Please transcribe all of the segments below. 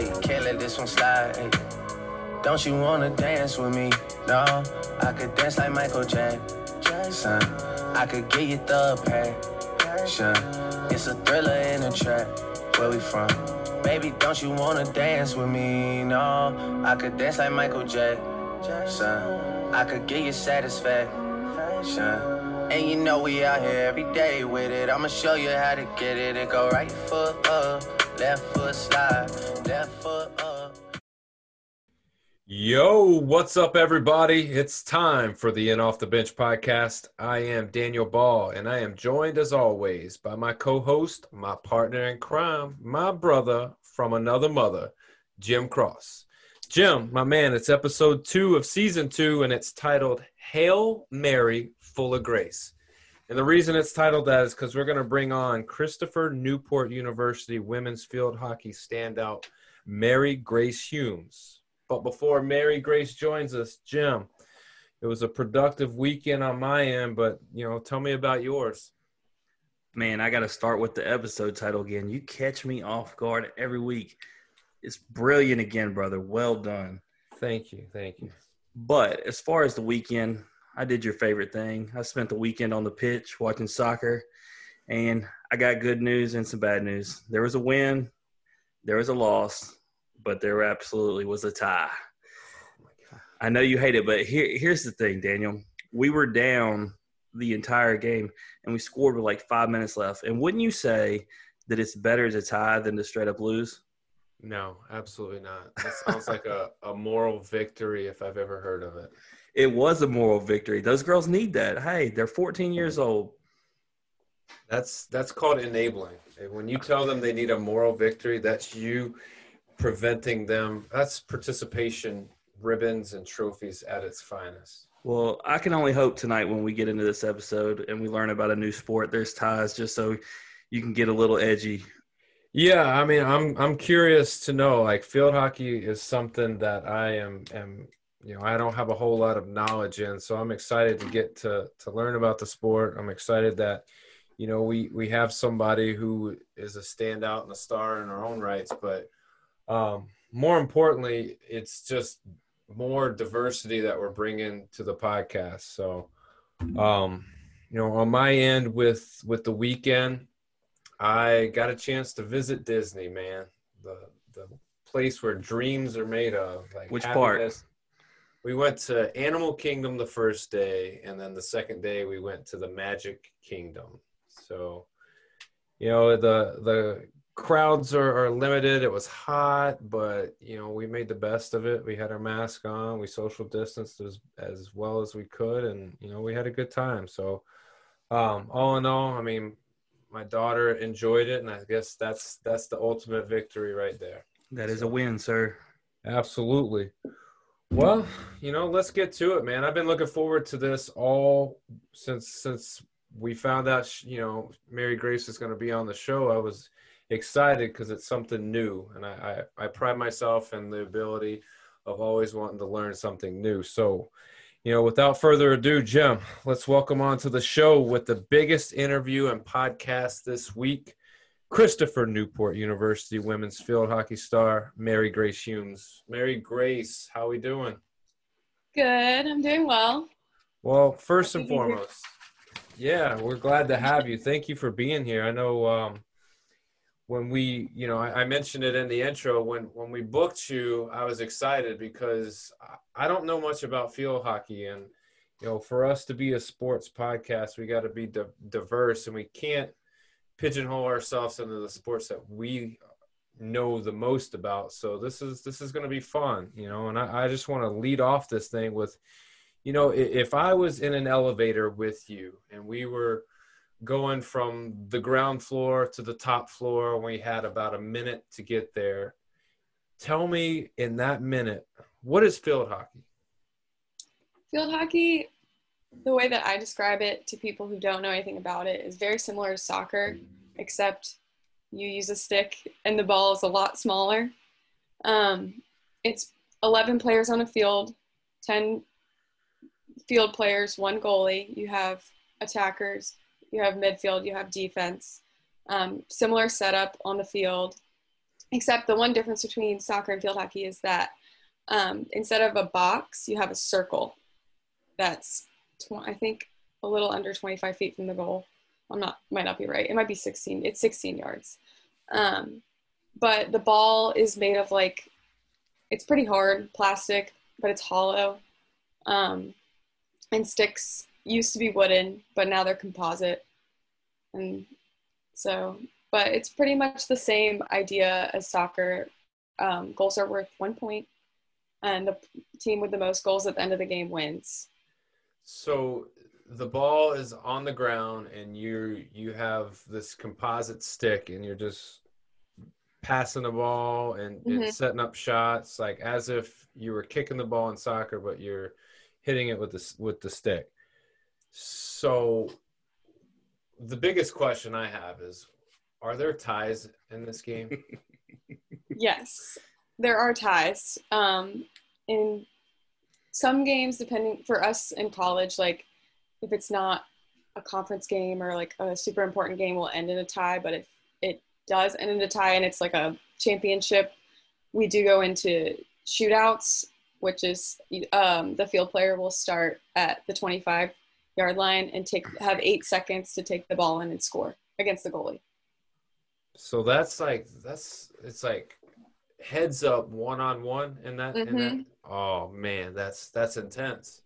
Hey, can't let this one slide. Hey. Don't you wanna dance with me? No, I could dance like Michael Jackson. I could get you the passion. It's a thriller in a trap. Where we from? Baby, don't you wanna dance with me? No, I could dance like Michael Jackson. I could get you satisfaction. And you know we out here every day with it. I'ma show you how to get it. It go right foot up, left foot slide, left foot up. Yo, what's up, everybody? It's time for the In Off the Bench podcast. I am Daniel Ball, and I am joined as always by my co host, my partner in crime, my brother from another mother, Jim Cross. Jim, my man, it's episode two of season two, and it's titled Hail Mary Full of Grace. And the reason it's titled that is because we're going to bring on Christopher Newport University women's field hockey standout, Mary Grace Humes. But before Mary Grace joins us, Jim, it was a productive weekend on my end, but you know, tell me about yours. Man, I got to start with the episode title again. You catch me off guard every week. It's brilliant again, brother. Well done. Thank you. Thank you. But as far as the weekend, I did your favorite thing. I spent the weekend on the pitch watching soccer, and I got good news and some bad news. There was a win, there was a loss, but there absolutely was a tie. I know you hate it, but here, here's the thing, Daniel. We were down the entire game, and we scored with like five minutes left. And wouldn't you say that it's better to tie than to straight up lose? No, absolutely not. That sounds like a, a moral victory if I've ever heard of it. It was a moral victory. Those girls need that. Hey, they're 14 years mm-hmm. old. That's that's called enabling. When you tell them they need a moral victory, that's you preventing them. That's participation ribbons and trophies at its finest. Well, I can only hope tonight when we get into this episode and we learn about a new sport, there's ties just so you can get a little edgy yeah, I mean, I'm I'm curious to know. Like, field hockey is something that I am am you know I don't have a whole lot of knowledge in, so I'm excited to get to to learn about the sport. I'm excited that you know we we have somebody who is a standout and a star in our own rights, but um, more importantly, it's just more diversity that we're bringing to the podcast. So, um, you know, on my end with with the weekend I got a chance to visit Disney, man. The the place where dreams are made of. Like Which part? We went to Animal Kingdom the first day, and then the second day we went to the Magic Kingdom. So, you know, the the crowds are, are limited. It was hot, but you know, we made the best of it. We had our mask on, we social distanced as as well as we could, and you know, we had a good time. So, um, all in all, I mean, my daughter enjoyed it, and I guess that's that's the ultimate victory right there. That is so, a win, sir. Absolutely. Well, you know, let's get to it, man. I've been looking forward to this all since since we found out, you know, Mary Grace is going to be on the show. I was excited because it's something new, and I, I I pride myself in the ability of always wanting to learn something new. So, you know, without further ado, Jim, let's welcome on to the show with the biggest interview and podcast this week. Christopher Newport University women's field hockey star, Mary Grace Humes. Mary Grace, how are we doing? Good, I'm doing well. Well, first and foremost, yeah, we're glad to have you. Thank you for being here. I know um, when we, you know, I, I, mentioned it in the intro. When when we booked you, I was excited because I don't know much about field hockey, and you know, for us to be a sports podcast, we got to be di- diverse, and we can't pigeonhole ourselves into the sports that we know the most about. So this is this is going to be fun, you know. And I, I just want to lead off this thing with, you know, if I was in an elevator with you and we were going from the ground floor to the top floor. We had about a minute to get there. Tell me in that minute, what is field hockey? Field hockey, the way that I describe it to people who don't know anything about it, is very similar to soccer, except you use a stick and the ball is a lot smaller. Um, it's 11 players on a field, 10 field players, one goalie. You have attackers, you have midfield, you have defense. Um, similar setup on the field. except the one difference between soccer and field hockey is that um, instead of a box, you have a circle that's, tw- I think, a little under 25 feet from the goal. I'm not, might not be right. It might be 16. It's 16 yards. Um, but the ball is made of like, it's pretty hard plastic, but it's hollow. Um, and sticks used to be wooden, but now they're composite. And so, but it's pretty much the same idea as soccer. Um, goals are worth one point, and the team with the most goals at the end of the game wins. So the ball is on the ground, and you you have this composite stick, and you're just passing the ball and, and Mhm. setting up shots, like as if you were kicking the ball in soccer, but you're hitting it with the with the stick. So the biggest question I have is, are there ties in this game? Yes, there are ties. Um, in some games, depending for us in college, like if it's not a conference game or like a super important game, will end in a tie. But if it does end in a tie and it's like a championship, we do go into shootouts, which is um, the field player will start at the 25 yard line and take have eight seconds to take the ball in and score against the goalie. So that's like that's it's like heads up one on one in that in that. Oh man, that's that's intense.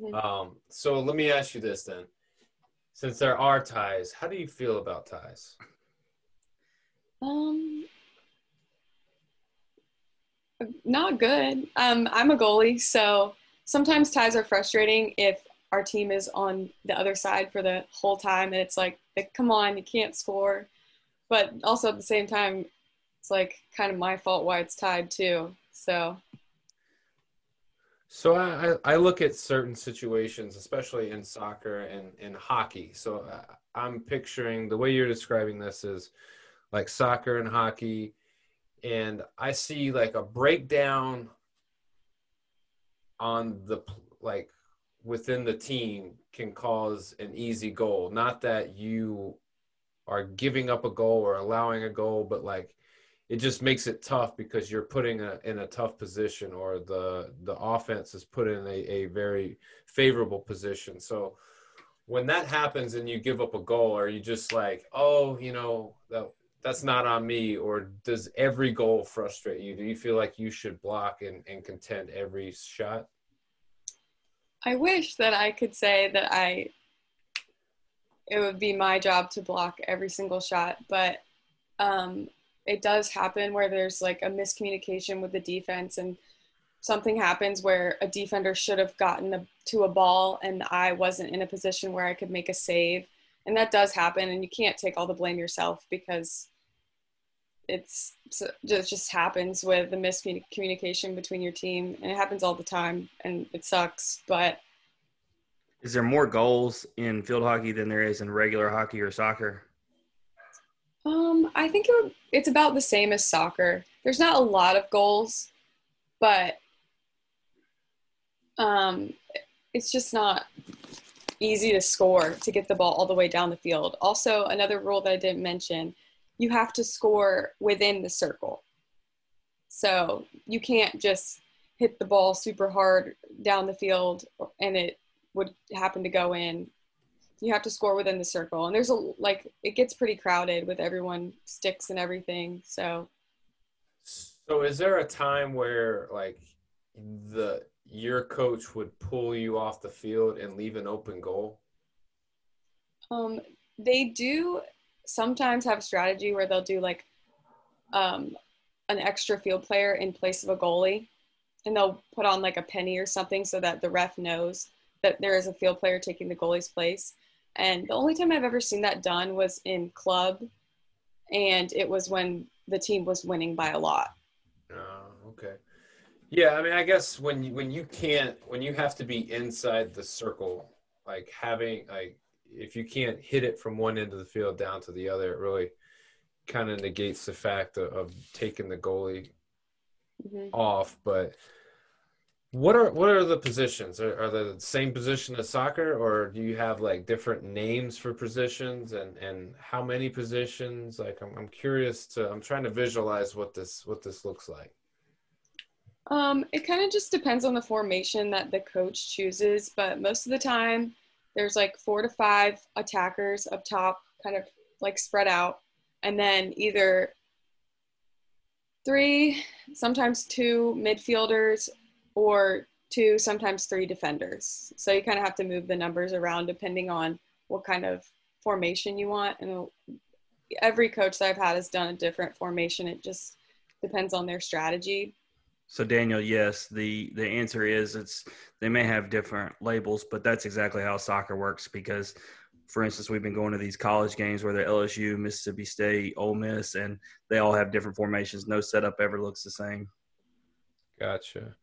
Mhm. Um, so let me ask you this then: since there are ties, how do you feel about ties? Um, not good. Um, I'm a goalie, so sometimes ties are frustrating if our team is on the other side for the whole time, and it's like, like, come on, you can't score. But also at the same time, it's like kind of my fault why it's tied too. So So I, I look at certain situations, especially in soccer and in hockey. So I, I'm picturing the way you're describing this is like soccer and hockey, and I see like a breakdown on the like within the team can cause an easy goal. Not that you are giving up a goal or allowing a goal, but like it just makes it tough because you're putting a, in a tough position or the the offense is put in a, a very favorable position. So when that happens and you give up a goal, are you just like, oh, you know, that that's not on me, or does every goal frustrate you? Do you feel like you should block and, and contend every shot? I wish that I could say that I it would be my job to block every single shot, but um, it does happen where there's like a miscommunication with the defense and something happens where a defender should have gotten a, to a ball and I wasn't in a position where I could make a save. And that does happen, and you can't take all the blame yourself because it's it just happens with the miscommunication between your team, and it happens all the time, and it sucks. But Is there more goals in field hockey than there is in regular hockey or soccer? Um, I think it would, it's about the same as soccer. There's not a lot of goals, but um, it's just not easy to score to get the ball all the way down the field. Also, another rule that I didn't mention, you have to score within the circle. So you can't just hit the ball super hard down the field and it would happen to go in you have to score within the circle. And there's a like it gets pretty crowded with everyone sticks and everything so. So is there a time where like the your coach would pull you off the field and leave an open goal? um they do sometimes have a strategy where they'll do like um an extra field player in place of a goalie. And they'll put on like a penny or something so that the ref knows that there is a field player taking the goalie's place and the only time i've ever seen that done was in club and it was when the team was winning by a lot Oh, okay. Yeah, I mean, I guess when you when you can't when you have to be inside the circle, like having like if you can't hit it from one end of the field down to the other, it really kind of negates the fact of, of taking the goalie Mhm. off. But What are what are the positions? Are, are the same position as soccer, or do you have like different names for positions and and how many positions? Like I'm I'm curious to I'm trying to visualize what this what this looks like. Um, it kind of just depends on the formation that the coach chooses, but most of the time there's like four to five attackers up top, kind of like spread out, and then either three, sometimes two midfielders, or two, sometimes three defenders. So you kind of have to move the numbers around depending on what kind of formation you want. And every coach that I've had has done a different formation. It just depends on their strategy. So Daniel, yes, the the answer is it's they may have different labels, but that's exactly how soccer works because for instance, we've been going to these college games where they're LSU, Mississippi State, Ole Miss, and they all have different formations. No setup ever looks the same. Gotcha.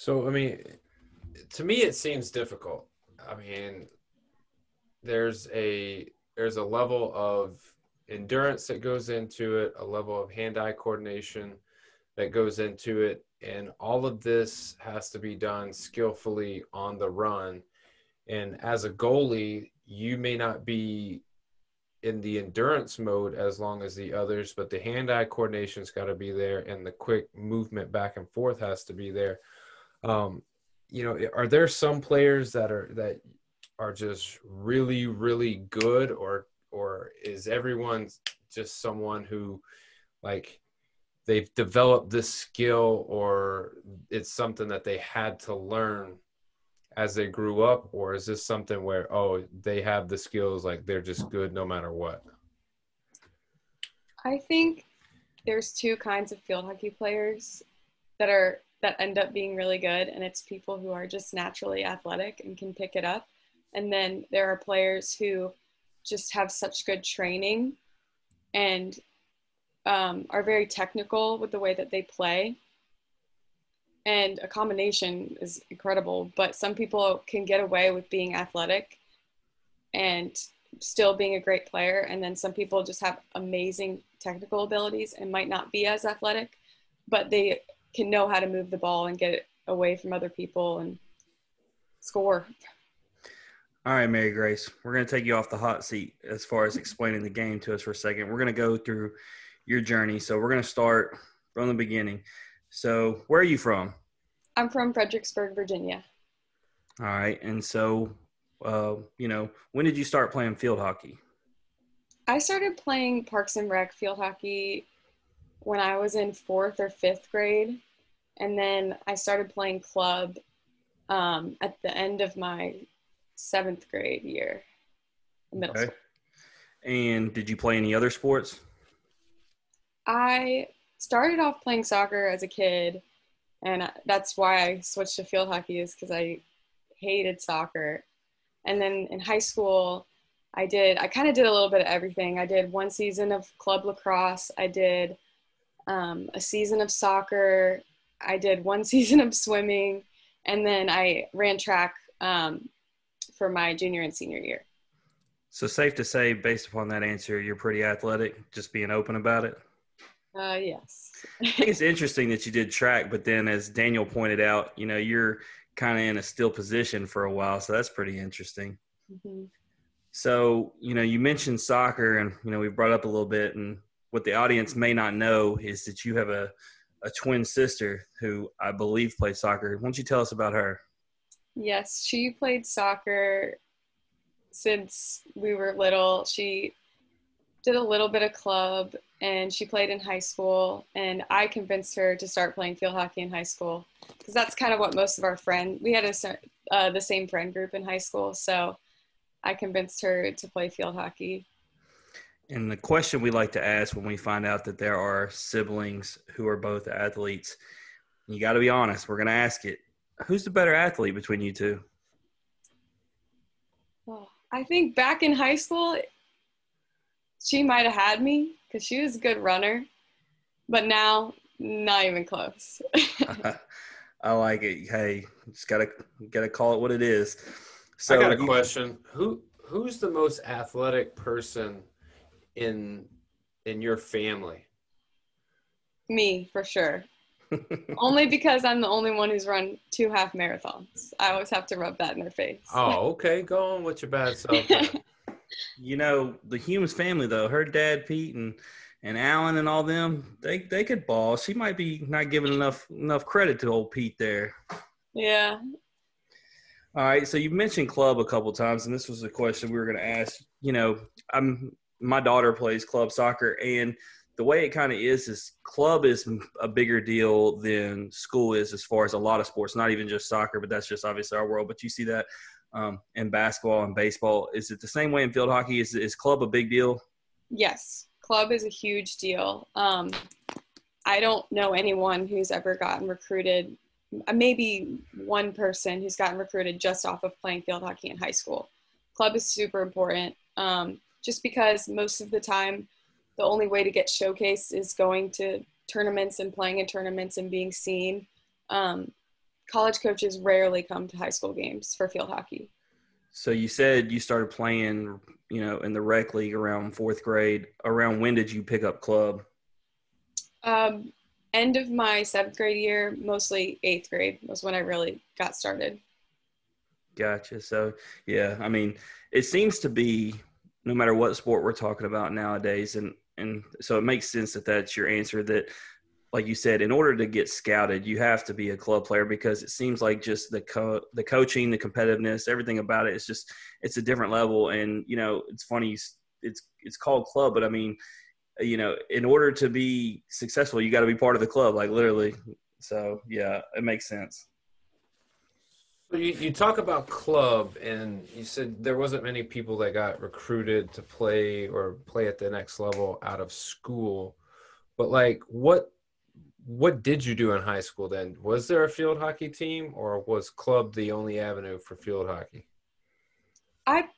So, I mean, to me, it seems difficult. I mean, there's a there's a level of endurance that goes into it, a level of hand-eye coordination that goes into it, and all of this has to be done skillfully on the run. And as a goalie, you may not be in the endurance mode as long as the others, but the hand-eye coordination's got to be there, and the quick movement back and forth has to be there. Um, you know, are there some players that are that are just really, really good, or or is everyone just someone who like they've developed this skill, or it's something that they had to learn as they grew up or is this something where oh they have the skills like they're just good no matter what? I think there's two kinds of field hockey players that are that end up being really good and it's people who are just naturally athletic and can pick it up. And then there are players who just have such good training and um, are very technical with the way that they play. And a combination is incredible but some people can get away with being athletic and still being a great player. And then some people just have amazing technical abilities and might not be as athletic but they can know how to move the ball and get it away from other people and score all right mary grace we're going to take you off the hot seat as far as explaining the game to us for a second we're going to go through your journey so we're going to start from the beginning so, where are you from? I'm from Fredericksburg, Virginia. All right. And so, uh, you know, when did you start playing field hockey? I started playing Parks and Rec field hockey when I was in fourth or fifth grade. And then I started playing club um, at the end of my seventh grade year, middle okay. school. And did you play any other sports? I started off playing soccer as a kid, and that's why I switched to field hockey is because I hated soccer. And then in high school, I did I kind of did a little bit of everything. I did one season of club lacrosse. I did um, a season of soccer. I did one season of swimming, and then I ran track um, for my junior and senior year. So safe to say, based upon that answer, you're pretty athletic. Just being open about it. Uh, yes. I think it's interesting that you did track, but then as Daniel pointed out, you know, you're kind of in a still position for a while, so that's pretty interesting. Mm-hmm. So, you know, you mentioned soccer, and you know, we brought up a little bit, and what the audience may not know is that you have a a twin sister who I believe plays soccer. Why don't you tell us about her? Yes, she played soccer since we were little. She did a little bit of club and she played in high school and i convinced her to start playing field hockey in high school because that's kind of what most of our friends we had a, uh, the same friend group in high school so i convinced her to play field hockey and the question we like to ask when we find out that there are siblings who are both athletes you got to be honest we're going to ask it who's the better athlete between you two well, i think back in high school she might have had me because she was a good runner, but now not even close. I like it. Hey, just gotta gotta call it what it is. So I got a question. Who who's the most athletic person in in your family? Me, for sure. Only because I'm the only one who's run two half marathons. I always have to rub that in their face. Oh, okay. Go on with your bad self. You know, the Humes family though, her dad Pete and and Alan and all them, they they could ball. She might be not giving enough enough credit to old Pete there. yeah. All right, so you mentioned club a couple times, and this was a question we were going to ask. You know, I'm my daughter plays club soccer, and the way it kind of is is club is a bigger deal than school is as far as a lot of sports. Not even just soccer, but that's just obviously our world. But you see that um, in basketball and baseball. Is it the same way in field hockey? Is is club a big deal? Yes. Club is a huge deal. Um, I don't know anyone who's ever gotten recruited. Maybe one person who's gotten recruited just off of playing field hockey in high school. Club is super important. Um, just because most of the time, the only way to get showcased is going to tournaments and playing in tournaments and being seen. Um, college coaches rarely come to high school games for field hockey. So you said you started playing, you know, in the rec league around fourth grade. Around when did you pick up club? Um, end of my seventh grade year, mostly eighth grade was when I really got started. Gotcha. So yeah, I mean, it seems to be no matter what sport we're talking about nowadays, and and so it makes sense that that's your answer. That, like you said, in order to get scouted, you have to be a club player because it seems like just the co- the coaching, the competitiveness, everything about it, it is just it's a different level. And you know, it's funny. It's it's called club, but I mean, you know, in order to be successful, you got to be part of the club, like literally. So yeah, it makes sense. So you, you talk about club, and you said there wasn't many people that got recruited to play or play at the next level out of school. But like, what what did you do in high school then? Was there a field hockey team, or was club the only avenue for field hockey? I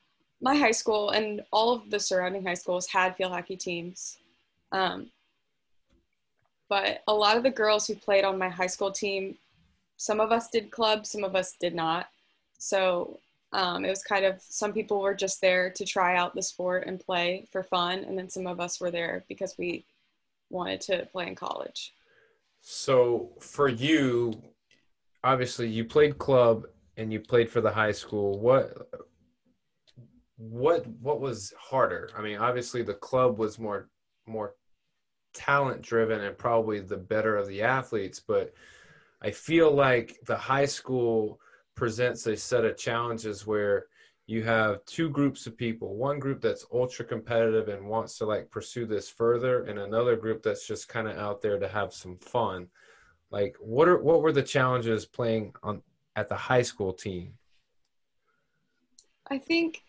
my high school and all of the surrounding high schools had field hockey teams. Um, but a lot of the girls who played on my high school team, some of us did club, some of us did not. So um, it was kind of some people were just there to try out the sport and play for fun, and then some of us were there because we wanted to play in college. So for you, obviously you played club and you played for the high school. What what what was harder? I mean, obviously the club was more more talent driven and probably the better of the athletes, but I feel like the high school presents a set of challenges where you have two groups of people. One group that's ultra competitive and wants to like pursue this further and another group that's just kind of out there to have some fun. Like what are what were the challenges playing on at the high school team? I think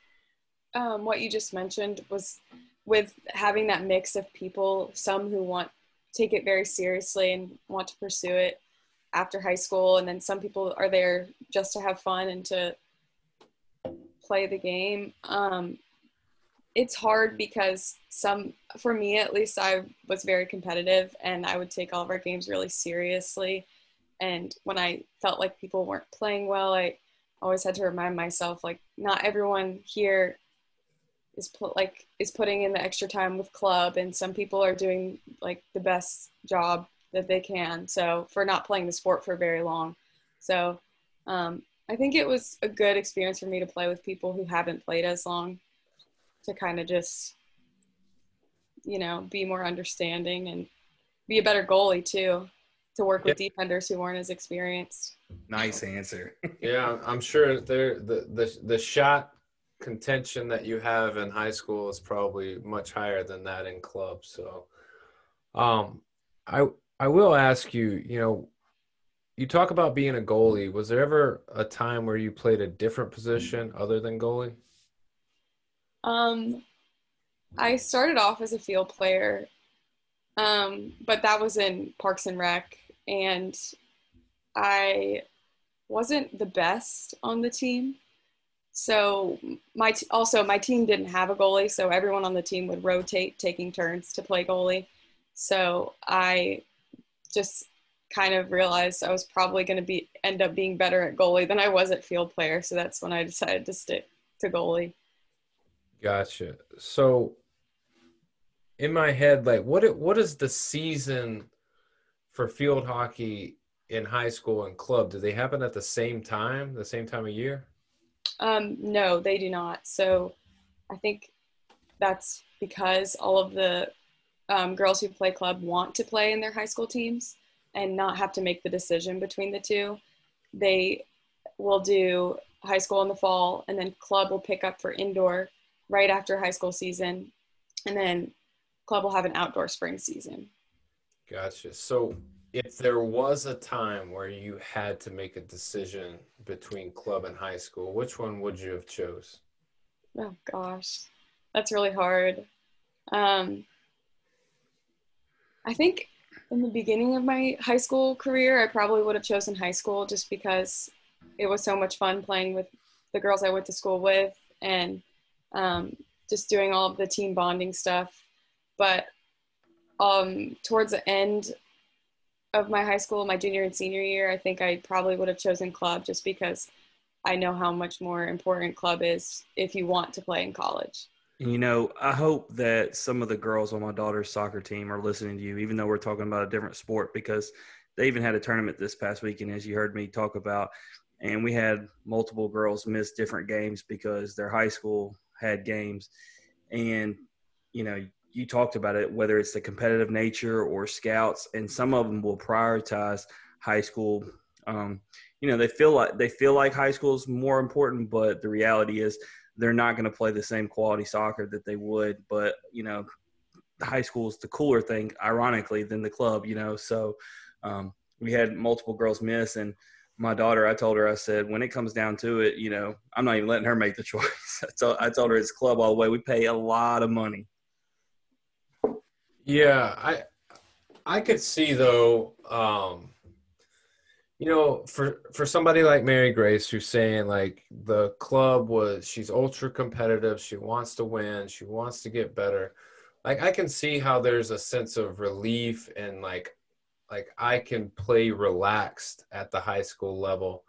um, what you just mentioned was with having that mix of people, some who want take it very seriously and want to pursue it after high school, and then some people are there just to have fun and to play the game. Um, it's hard because some, for me at least, I was very competitive and I would take all of our games really seriously. And when I felt like people weren't playing well, I always had to remind myself like not everyone here is put like is putting in the extra time with club and some people are doing like the best job that they can so for not playing the sport for very long. So um, i think it was a good experience for me to play with people who haven't played as long to kind of just you know be more understanding and be a better goalie too to work with defenders who weren't as experienced. Nice answer. yeah i'm sure there the, the the shot contention that you have in high school is probably much higher than that in club so um i i will ask you you know you talk about being a goalie was there ever a time where you played a different position other than goalie Um, I started off as a field player, um, but that was in Parks and Rec, and I wasn't the best on the team. So my t- also my team didn't have a goalie, so everyone on the team would rotate, taking turns to play goalie. So I just kind of realized I was probably going to be end up being better at goalie than I was at field player. So that's when I decided to stick to goalie. Gotcha. So in my head, like what it, what does the season for field hockey in high school and club, do they happen at the same time, the same time of year? Um, no, they do not. So I think that's because all of the um, girls who play club want to play in their high school teams and not have to make the decision between the two. They will do high school in the fall, and then club will pick up for indoor right after high school season, and then club will have an outdoor spring season. Gotcha. So if there was a time where you had to make a decision between club and high school, which one would you have chose? Oh gosh, that's really hard. Um, I think in the beginning of my high school career, I probably would have chosen high school just because it was so much fun playing with the girls I went to school with and um, just doing all of the team bonding stuff. But um, towards the end of my high school, my junior and senior year, I think I probably would have chosen club just because I know how much more important club is if you want to play in college. You know, I hope that some of the girls on my daughter's soccer team are listening to you, even though we're talking about a different sport, because they even had a tournament this past weekend, as you heard me talk about. And we had multiple girls miss different games because their high school had games. And, you know, you talked about it, whether it's the competitive nature or scouts, and some of them will prioritize high school. Um, you know, they feel like they feel like high school is more important, but the reality is they're not going to play the same quality soccer that they would. But you know, the high school is the cooler thing, ironically, than the club. You know, so um, we had multiple girls miss, and my daughter, I told her, I said, when it comes down to it, you know, I'm not even letting her make the choice. I told, I told her it's club all the way. We pay a lot of money yeah, I I could see though, um, you know, for for somebody like Mary Grace who's saying like the club was she's ultra competitive, she wants to win, she wants to get better. Like I can see how there's a sense of relief and like like I can play relaxed at the high school level.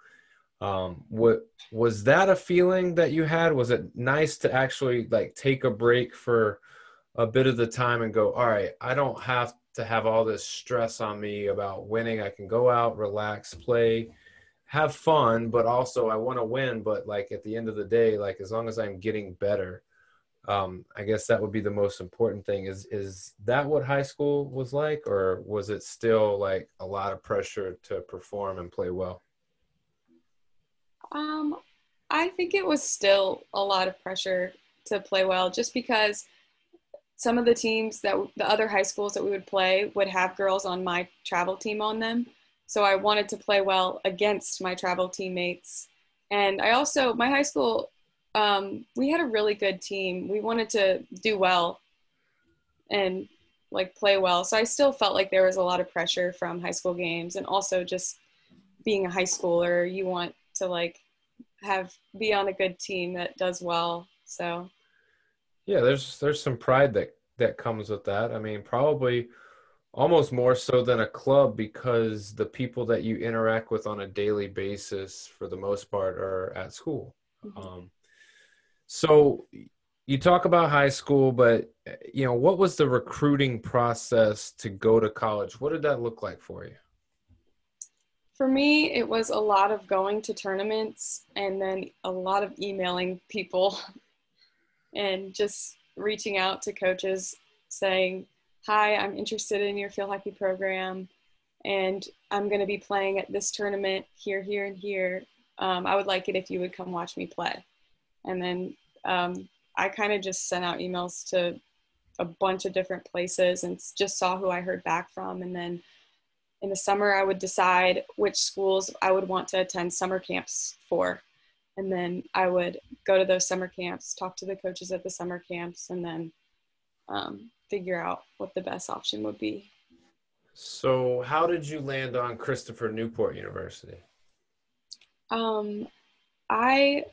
Um, what was that a feeling that you had? Was it nice to actually like take a break for a bit of the time and go, all right, I don't have to have all this stress on me about winning. I can go out, relax, play, have fun, but also I want to win. But like at the end of the day, like as long as I'm getting better, um, I guess that would be the most important thing. Is is that what high school was like, or was it still like a lot of pressure to perform and play well? Um, I think it was still a lot of pressure to play well, just because some of the teams that the other high schools that we would play would have girls on my travel team on them. So I wanted to play well against my travel teammates. And I also, my high school, um, we had a really good team. We wanted to do well and like play well. So I still felt like there was a lot of pressure from high school games and also just being a high schooler, you want to like have be on a good team that does well. So yeah, there's there's some pride that that comes with that. I mean, probably almost more so than a club because the people that you interact with on a daily basis for the most part are at school. Mm-hmm. Um, so you talk about high school, but you know, what was the recruiting process to go to college? What did that look like for you? For me, it was a lot of going to tournaments and then a lot of emailing people and just reaching out to coaches saying, Hi, I'm interested in your field hockey program, and I'm going to be playing at this tournament here, here, and here. Um, I would like it if you would come watch me play. And then um, I kind of just sent out emails to a bunch of different places and just saw who I heard back from. And then in the summer, I would decide which schools I would want to attend summer camps for and then I would go to those summer camps, talk to the coaches at the summer camps, and then um, figure out what the best option would be. So, how did you land on Christopher Newport University? Um, I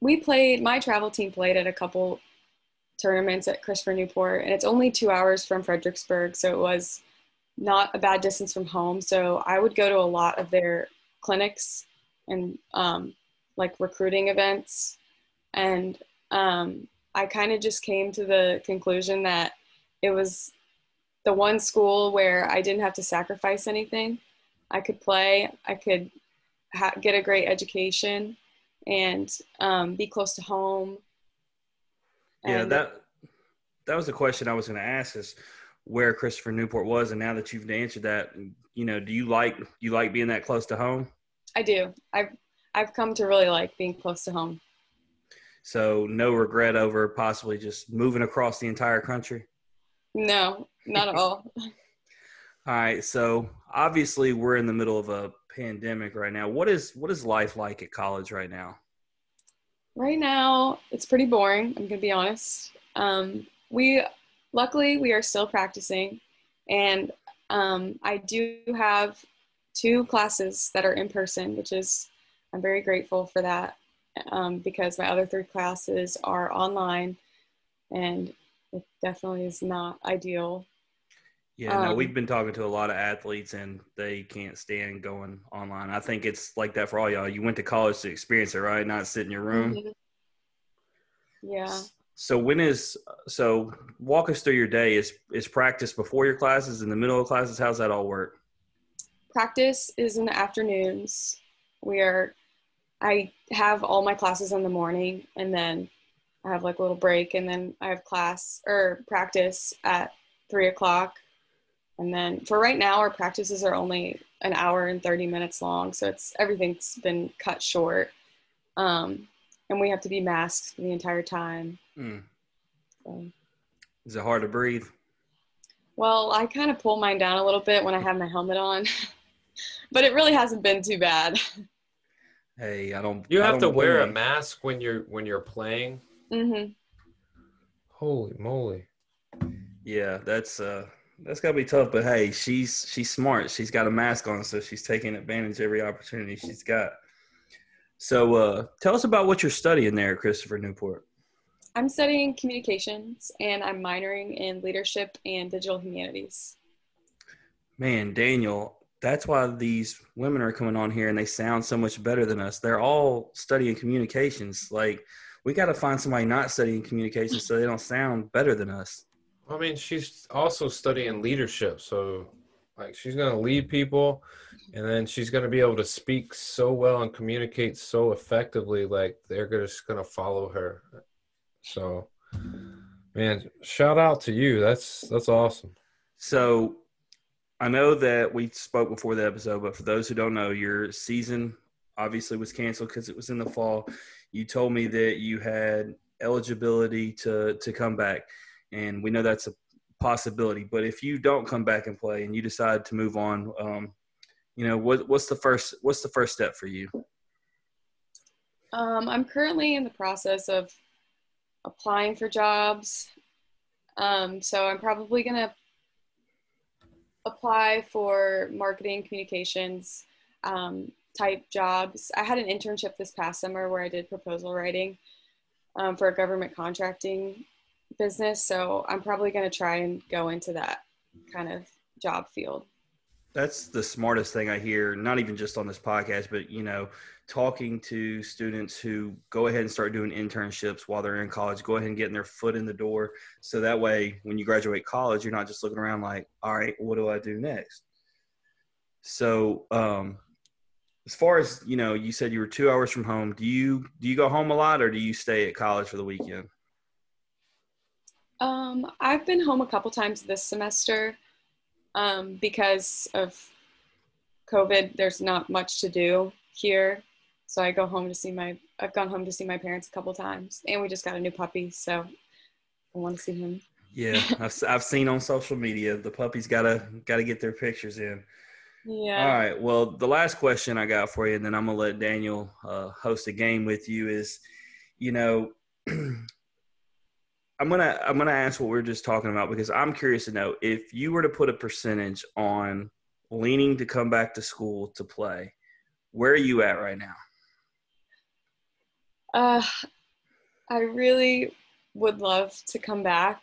we played. My travel team played at a couple tournaments at Christopher Newport, and it's only two hours from Fredericksburg, so it was not a bad distance from home. So I would go to a lot of their clinics and um, like recruiting events. And um, I kind of just came to the conclusion that it was the one school where I didn't have to sacrifice anything. I could play, I could ha- get a great education, and um, be close to home. Yeah, that that was the question I was going to ask is where Christopher Newport was, and now that you've answered that, you know, do you like you like being that close to home? I do. I've I've come to really like being close to home. So no regret over possibly just moving across the entire country. No, not at all. All right, so obviously we're in the middle of a pandemic right now. What is what is life like at college right now? Right now, it's pretty boring. I'm gonna be honest. Um, we luckily we are still practicing, and um, I do have two classes that are in person, which is I'm very grateful for that um, because my other three classes are online, and it definitely is not ideal. Yeah, no, Um, we've been talking to a lot of athletes and they can't stand going online. I think it's like that for all y'all. You went to college to experience it, right? Not sit in your room. Mhm. Yeah. So when is so walk us through your day. Is is practice before your classes, in the middle of classes? How's that all work? practice is in the afternoons. We are, I have all my classes in the morning, and then I have like a little break, and then I have class or practice at three o'clock. And then for right now, our practices are only an hour and 30 minutes long. So it's everything's been cut short. Um, and we have to be masked the entire time. Hmm. So. Is it hard to breathe? Well, I kind of pull mine down a little bit when I have my helmet on, but it really hasn't been too bad. Hey, I don't. You I have to don't wear a mask when you're when you're playing. hmm Holy moly! Yeah, that's uh, that's gotta be tough. But hey, she's she's smart. She's got a mask on, so she's taking advantage of every opportunity she's got. So, uh, tell us about what you're studying there, Christopher Newport. I'm studying communications and I'm minoring in leadership and digital humanities. Man, Daniel, that's why these women are coming on here and they sound so much better than us. They're all studying communications. Like, we got to find somebody not studying communications so they don't sound better than us. I mean, she's also studying leadership, so like she's gonna lead people, and then she's gonna be able to speak so well and communicate so effectively. Like they're just gonna follow her. So, man, shout out to you. That's that's awesome. So, I know that we spoke before the episode, but for those who don't know, your season obviously was canceled because it was in the fall. You told me that you had eligibility to to come back, and we know that's a possibility. But if you don't come back and play, and you decide to move on, um, you know what what's the first what's the first step for you? Um, I'm currently in the process of applying for jobs. Um, so I'm probably to apply for marketing communications um, type jobs. I had an internship this past summer where I did proposal writing um, for a government contracting business. So I'm probably going to try and go into that kind of job field. That's the smartest thing I hear, not even just on this podcast, but you know, talking to students who go ahead and start doing internships while they're in college, go ahead and getting their foot in the door. So that way, when you graduate college, you're not just looking around like, all right, what do I do next? So, um, as far as you know, you said you were two hours from home. Do you do you go home a lot, or do you stay at college for the weekend? Um, I've been home a couple times this semester um, because of COVID. There's not much to do here, so I go home to see my. I've gone home to see my parents a couple times, and we just got a new puppy, so I want to see him. Yeah, I've, I've seen on social media the puppies gotta gotta get their pictures in. Yeah. All right. Well, the last question I got for you, and then I'm gonna let Daniel uh, host a game with you. Is, you know, I'm gonna I'm gonna ask what we are just talking about because I'm curious to know if you were to put a percentage on leaning to come back to school to play, where are you at right now? Uh, I really would love to come back.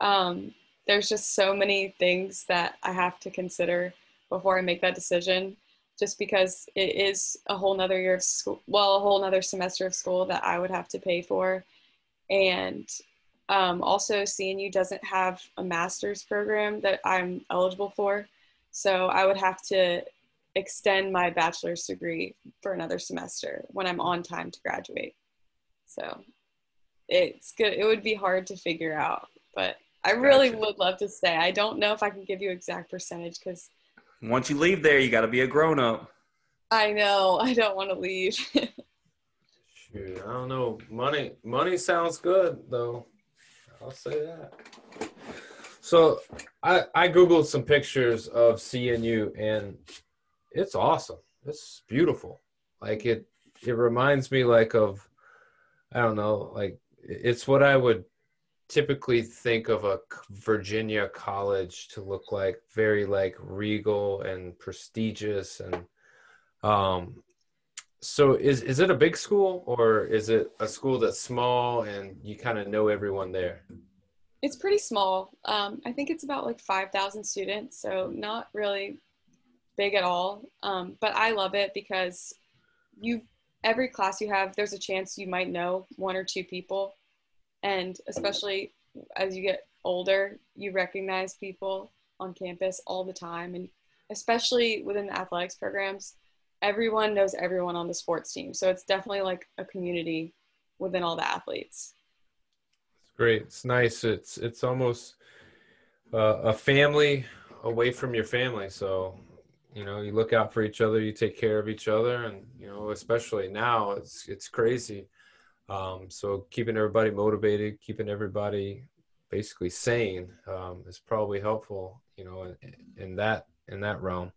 Um, there's just so many things that I have to consider before I make that decision. Just because it is a whole nother year of school, well, a whole nother semester of school that I would have to pay for, and Um, also, CNU doesn't have a master's program that I'm eligible for. So I would have to extend my bachelor's degree for another semester when I'm on time to graduate. So it's good. It would be hard to figure out, but I really Gotcha. would love to stay. I don't know if I can give you exact percentage because Once you leave there, you got to be a grown up. I know I don't want to leave. Shoot, I don't know. Money, money sounds good though. I'll say that. So I I googled some pictures of CNU and it's awesome. It's beautiful. Like it it reminds me like of I don't know, like it's what I would typically think of a Virginia college to look like very like regal and prestigious and um so is is it a big school or is it a school that's small and you kind of know everyone there? it's pretty small. Um, I think it's about like 5,000 students, so not really big at all. Um, but I love it because you every class you have, there's a chance you might know one or two people, and especially as you get older, you recognize people on campus all the time, and especially within the athletics programs, everyone knows everyone on the sports team. So it's definitely like a community within all the athletes. It's great. It's nice. It's it's almost uh, a family away from your family. So you know you look out for each other. You take care of each other, and you know especially now it's it's crazy. Um, so keeping everybody motivated, keeping everybody basically sane um, is probably helpful. You know in, in that in that realm.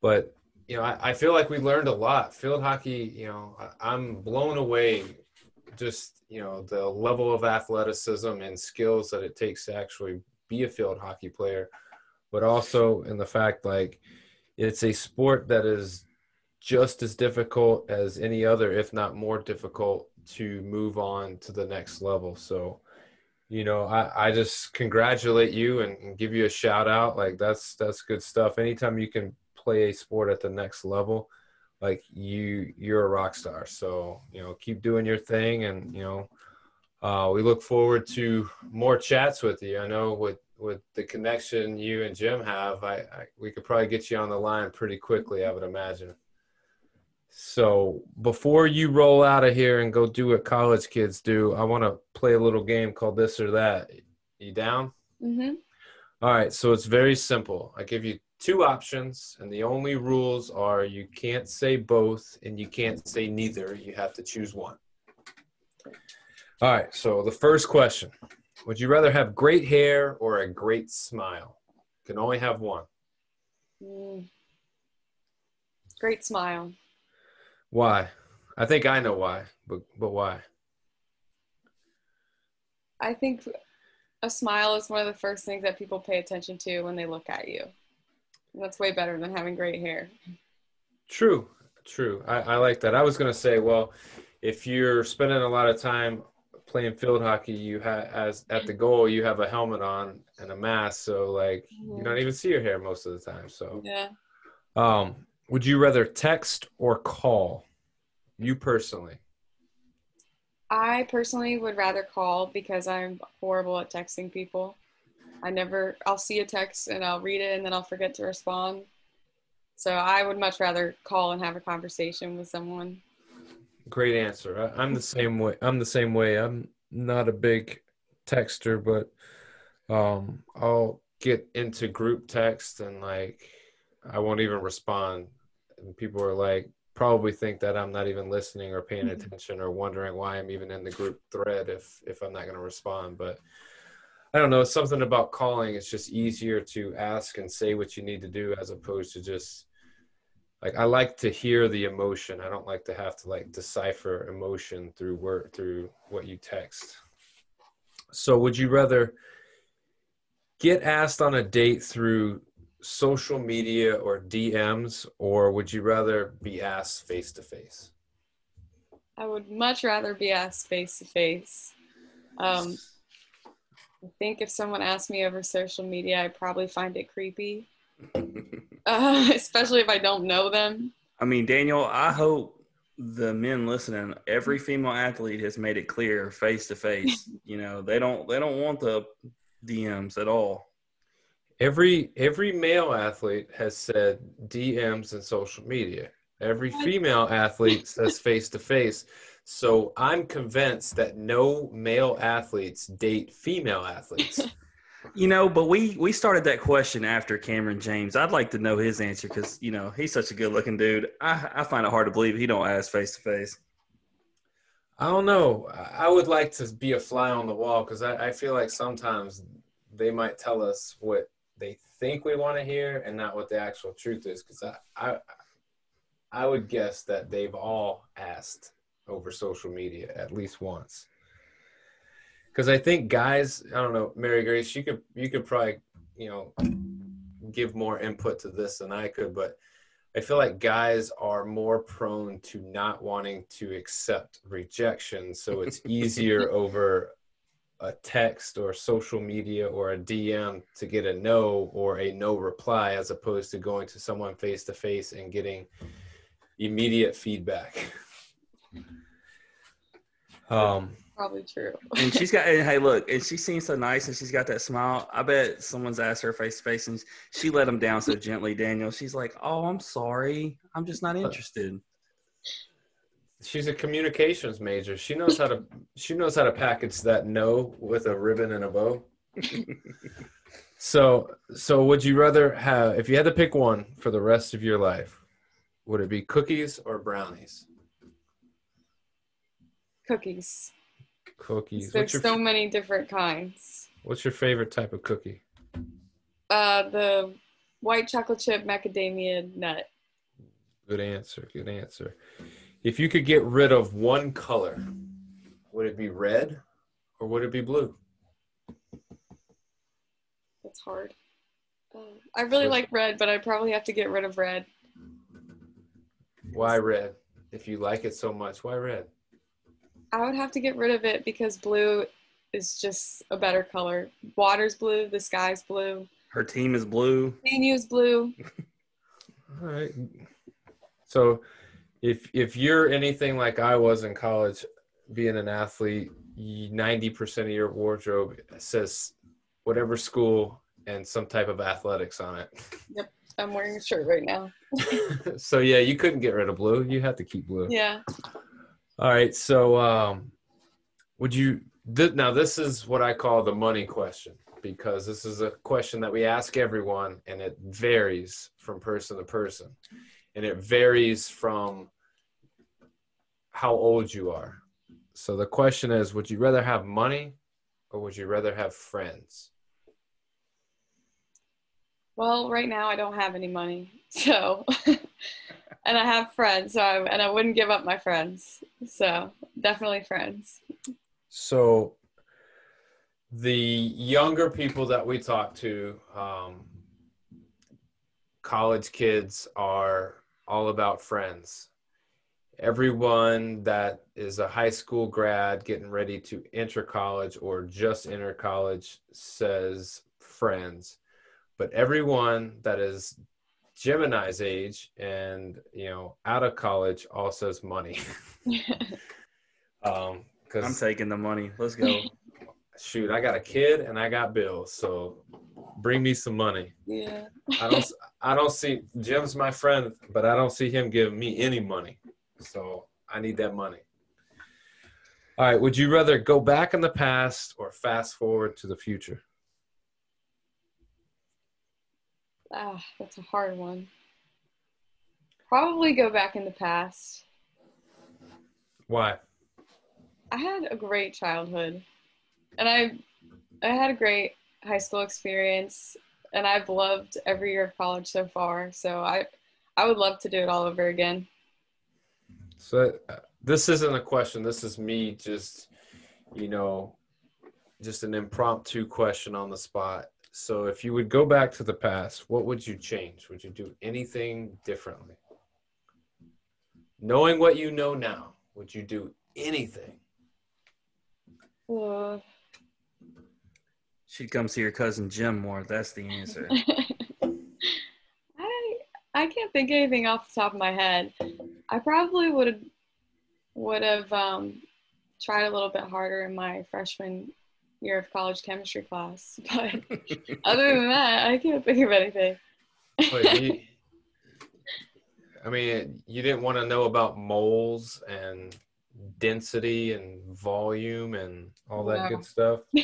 But you know I, I feel like we learned a lot. Field hockey. You know I, I'm blown away just you know the level of athleticism and skills that it takes to actually be a field hockey player but also in the fact like it's a sport that is just as difficult as any other if not more difficult to move on to the next level. So you know i, I just congratulate you and, and give you a shout out. Like that's that's good stuff. Anytime you can play a sport at the next level like you you're a rock star. So you know keep doing your thing and you know uh, we look forward to more chats with you. I know with with the connection you and jim have I, I we could probably get you on the line pretty quickly i would imagine so before you roll out of here and go do what college kids do i want to play a little game called this or that you down Mm-hmm. all right, so it's very simple. I give you two options, and the only rules are you can't say both and you can't say neither. You have to choose one. All right, so the first question Would you rather have great hair or a great smile? You can only have one. Mm. Great smile. Why? I think I know why, but, but why? I think a smile is one of the first things that people pay attention to when they look at you. And that's way better than having great hair. True, true. I, I like that. I was going to say, well, if you're spending a lot of time playing field hockey, you have as at the goal, you have a helmet on and a mask, so like you don't even see your hair most of the time. So, Yeah. um, would you rather text or call? You personally. I personally would rather call because I'm horrible at texting people. I never, I'll see a text and I'll read it and then I'll forget to respond. So I would much rather call and have a conversation with someone. Great answer. I, I'm the same way. I'm the same way. I'm not a big texter, but um, I'll get into group text and like I won't even respond. And people are like probably think that I'm not even listening or paying Mhm. attention or wondering why I'm even in the group thread if if I'm not going to respond. But I don't know. It's something about calling. It's just easier to ask and say what you need to do as opposed to just like I like to hear the emotion. I don't like to have to like decipher emotion through word through what you text. So would you rather get asked on a date through social media or DMs or would you rather be asked face to face? I would much rather be asked face to face. Um, I think if someone asked me over social media, I'd probably find it creepy, uh, especially if I don't know them. I mean, Daniel, I hope the men listening, every female athlete has made it clear face to face. You know, they don't they don't want the DMs at all. Every every male athlete has said DMs and social media. Every female athlete says face to face. So I'm convinced that no male athletes date female athletes. You know, but we we started that question after Cameron James. I'd like to know his answer because you know he's such a good looking dude. I I find it hard to believe he don't ask face to face. I don't know. I would like to be a fly on the wall because I, I feel like sometimes they might tell us what they think we want to hear and not what the actual truth is. Because I, I I would guess that they've all asked over social media at least once. Because I think guys, I don't know, Mary Grace, you could you could probably you know give more input to this than I could, but I feel like guys are more prone to not wanting to accept rejection, so it's easier over a text or social media or a DM to get a no or a no reply as opposed to going to someone face to face and getting immediate feedback. Um, Probably true. And she's got and hey look, and she seems so nice and she's got that smile. I bet someone's asked her face to face and she let him down so gently, Daniel. She's like, Oh, I'm sorry. I'm just not interested. she's a communications major. She knows how to she knows how to package that no with a ribbon and a bow. so so would you rather have if you had to pick one for the rest of your life, would it be cookies or brownies? Cookies. Cookies. There's your so many different kinds. what's your favorite type of cookie? Uh, the white chocolate chip macadamia nut. Good answer. Good answer. If you could get rid of one color, would it be red or would it be blue? That's hard. Uh, I really Sure. like red, but I probably have to get rid of red. Why red? If you like it so much, why red? I would have to get rid of it because blue is just a better color. Water's blue, the sky's blue, Her team is blue. menu's blue. All right. So, if if you're anything like I was in college, being an athlete, ninety percent of your wardrobe says whatever school and some type of athletics on it. Yep, I'm wearing a shirt right now. so yeah, you couldn't get rid of blue. You had to keep blue. Yeah. All right. So, um, would you th- now? This is what I call the money question because this is a question that we ask everyone, and it varies from person to person, and it varies from how old you are. So the question is: Would you rather have money, or would you rather have friends? Well, right now I don't have any money, so and I have friends, so I, and I wouldn't give up my friends. So definitely friends. So the younger people that we talk to, um, college kids are all about friends. Everyone that is a high school grad getting ready to enter college or just enter college says friends. But everyone that is Jim and I's age and you know out of college all says money. um, cause I'm taking the money. Let's go. shoot, I got a kid and I got bills, so bring me some money. yeah. I don't, I don't see Jim's my friend, but I don't see him giving me any money, so I need that money. All right, would you rather go back in the past or fast forward to the future? Ah, that's a hard one. Probably go back in the past. Why? I had a great childhood, and I, I had a great high school experience, and I've loved every year of college so far. So I, I would love to do it all over again. So uh, this isn't a question. This is me just, you know, just an impromptu question on the spot. So if you would go back to the past, what would you change? Would you do anything differently? Knowing what you know now, would you do anything? Well, She'd come see her cousin Jim more. That's the answer. I I can't think of anything off the top of my head. I probably would would have um, tried a little bit harder in my freshman year of college chemistry class. But other than that, I can't think of anything. But you, I mean, you didn't want to know about moles and density and volume and all that No. good stuff.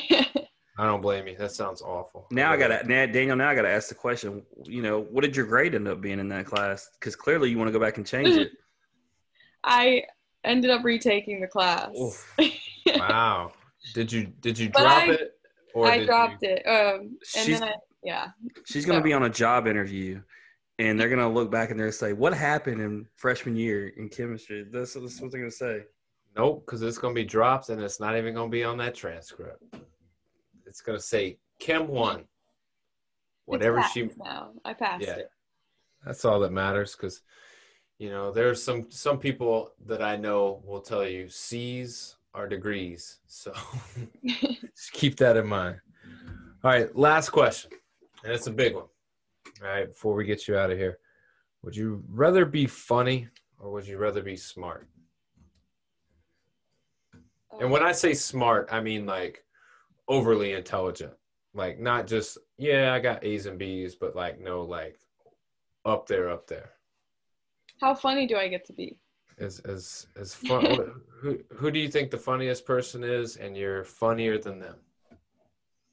I don't blame you. That sounds awful. Now I gotta, now, Daniel. Now I gotta ask the question. You know, what did your grade end up being in that class? Because clearly you want to go back and change it. I ended up retaking the class. Oof. Wow. Did you did you But drop I- it? Or I dropped you, it. Um, and She's- then I, yeah. She's gonna No. be on a job interview, and they're gonna look back and they're gonna say, "What happened in freshman year in chemistry?" That's, that's what they're gonna say. Nope, because it's gonna be dropped and it's not even gonna be on that transcript. It's gonna say Chem one. Whatever she now. I passed Yeah. it. That's all that matters because, you know, there's some some people that I know will tell you C's are degrees. So just keep that in mind. All right, last question, and it's a big one. All right, before we get you out of here, would you rather be funny or would you rather be smart? And when I say smart, I mean like overly intelligent. Like not just yeah, I got A's and B's, but like no, like up there, up there. How funny do I get to be? As as as fun. who who do you think the funniest person is, and you're funnier than them?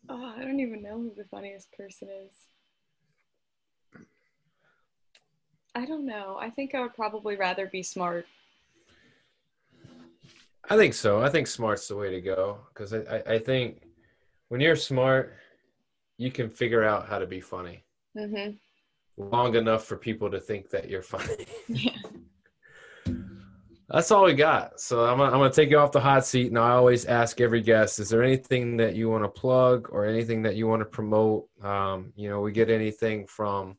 Oh, I don't even know who the funniest person is. I don't know. I think I would probably rather be smart. I think so. I think smart's the way to go because I, I I think when you're smart, you can figure out how to be funny mm-hmm. long enough for people to think that you're funny. Yeah. That's all we got. So I'm gonna, I'm gonna take you off the hot seat. And I always ask every guest: Is there anything that you want to plug or anything that you want to promote? Um, you know, we get anything from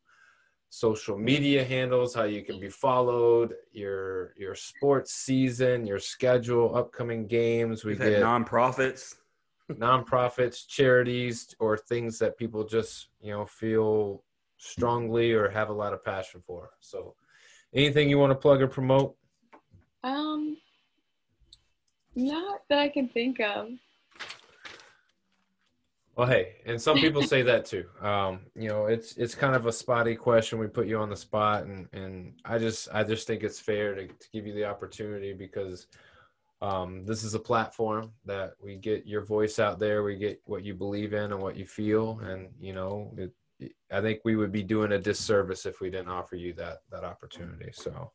social media handles, how you can be followed, your your sports season, your schedule, upcoming games. We We've had get nonprofits. nonprofits, charities, or things that people just you know feel strongly or have a lot of passion for. So, anything you want to plug or promote? Um, not that I can think of. Well, hey, and some people say that too. Um, you know, it's it's kind of a spotty question. We put you on the spot, and and I just I just think it's fair to, to give you the opportunity because um, this is a platform that we get your voice out there. We get what you believe in and what you feel, and you know, it, I think we would be doing a disservice if we didn't offer you that that opportunity. So,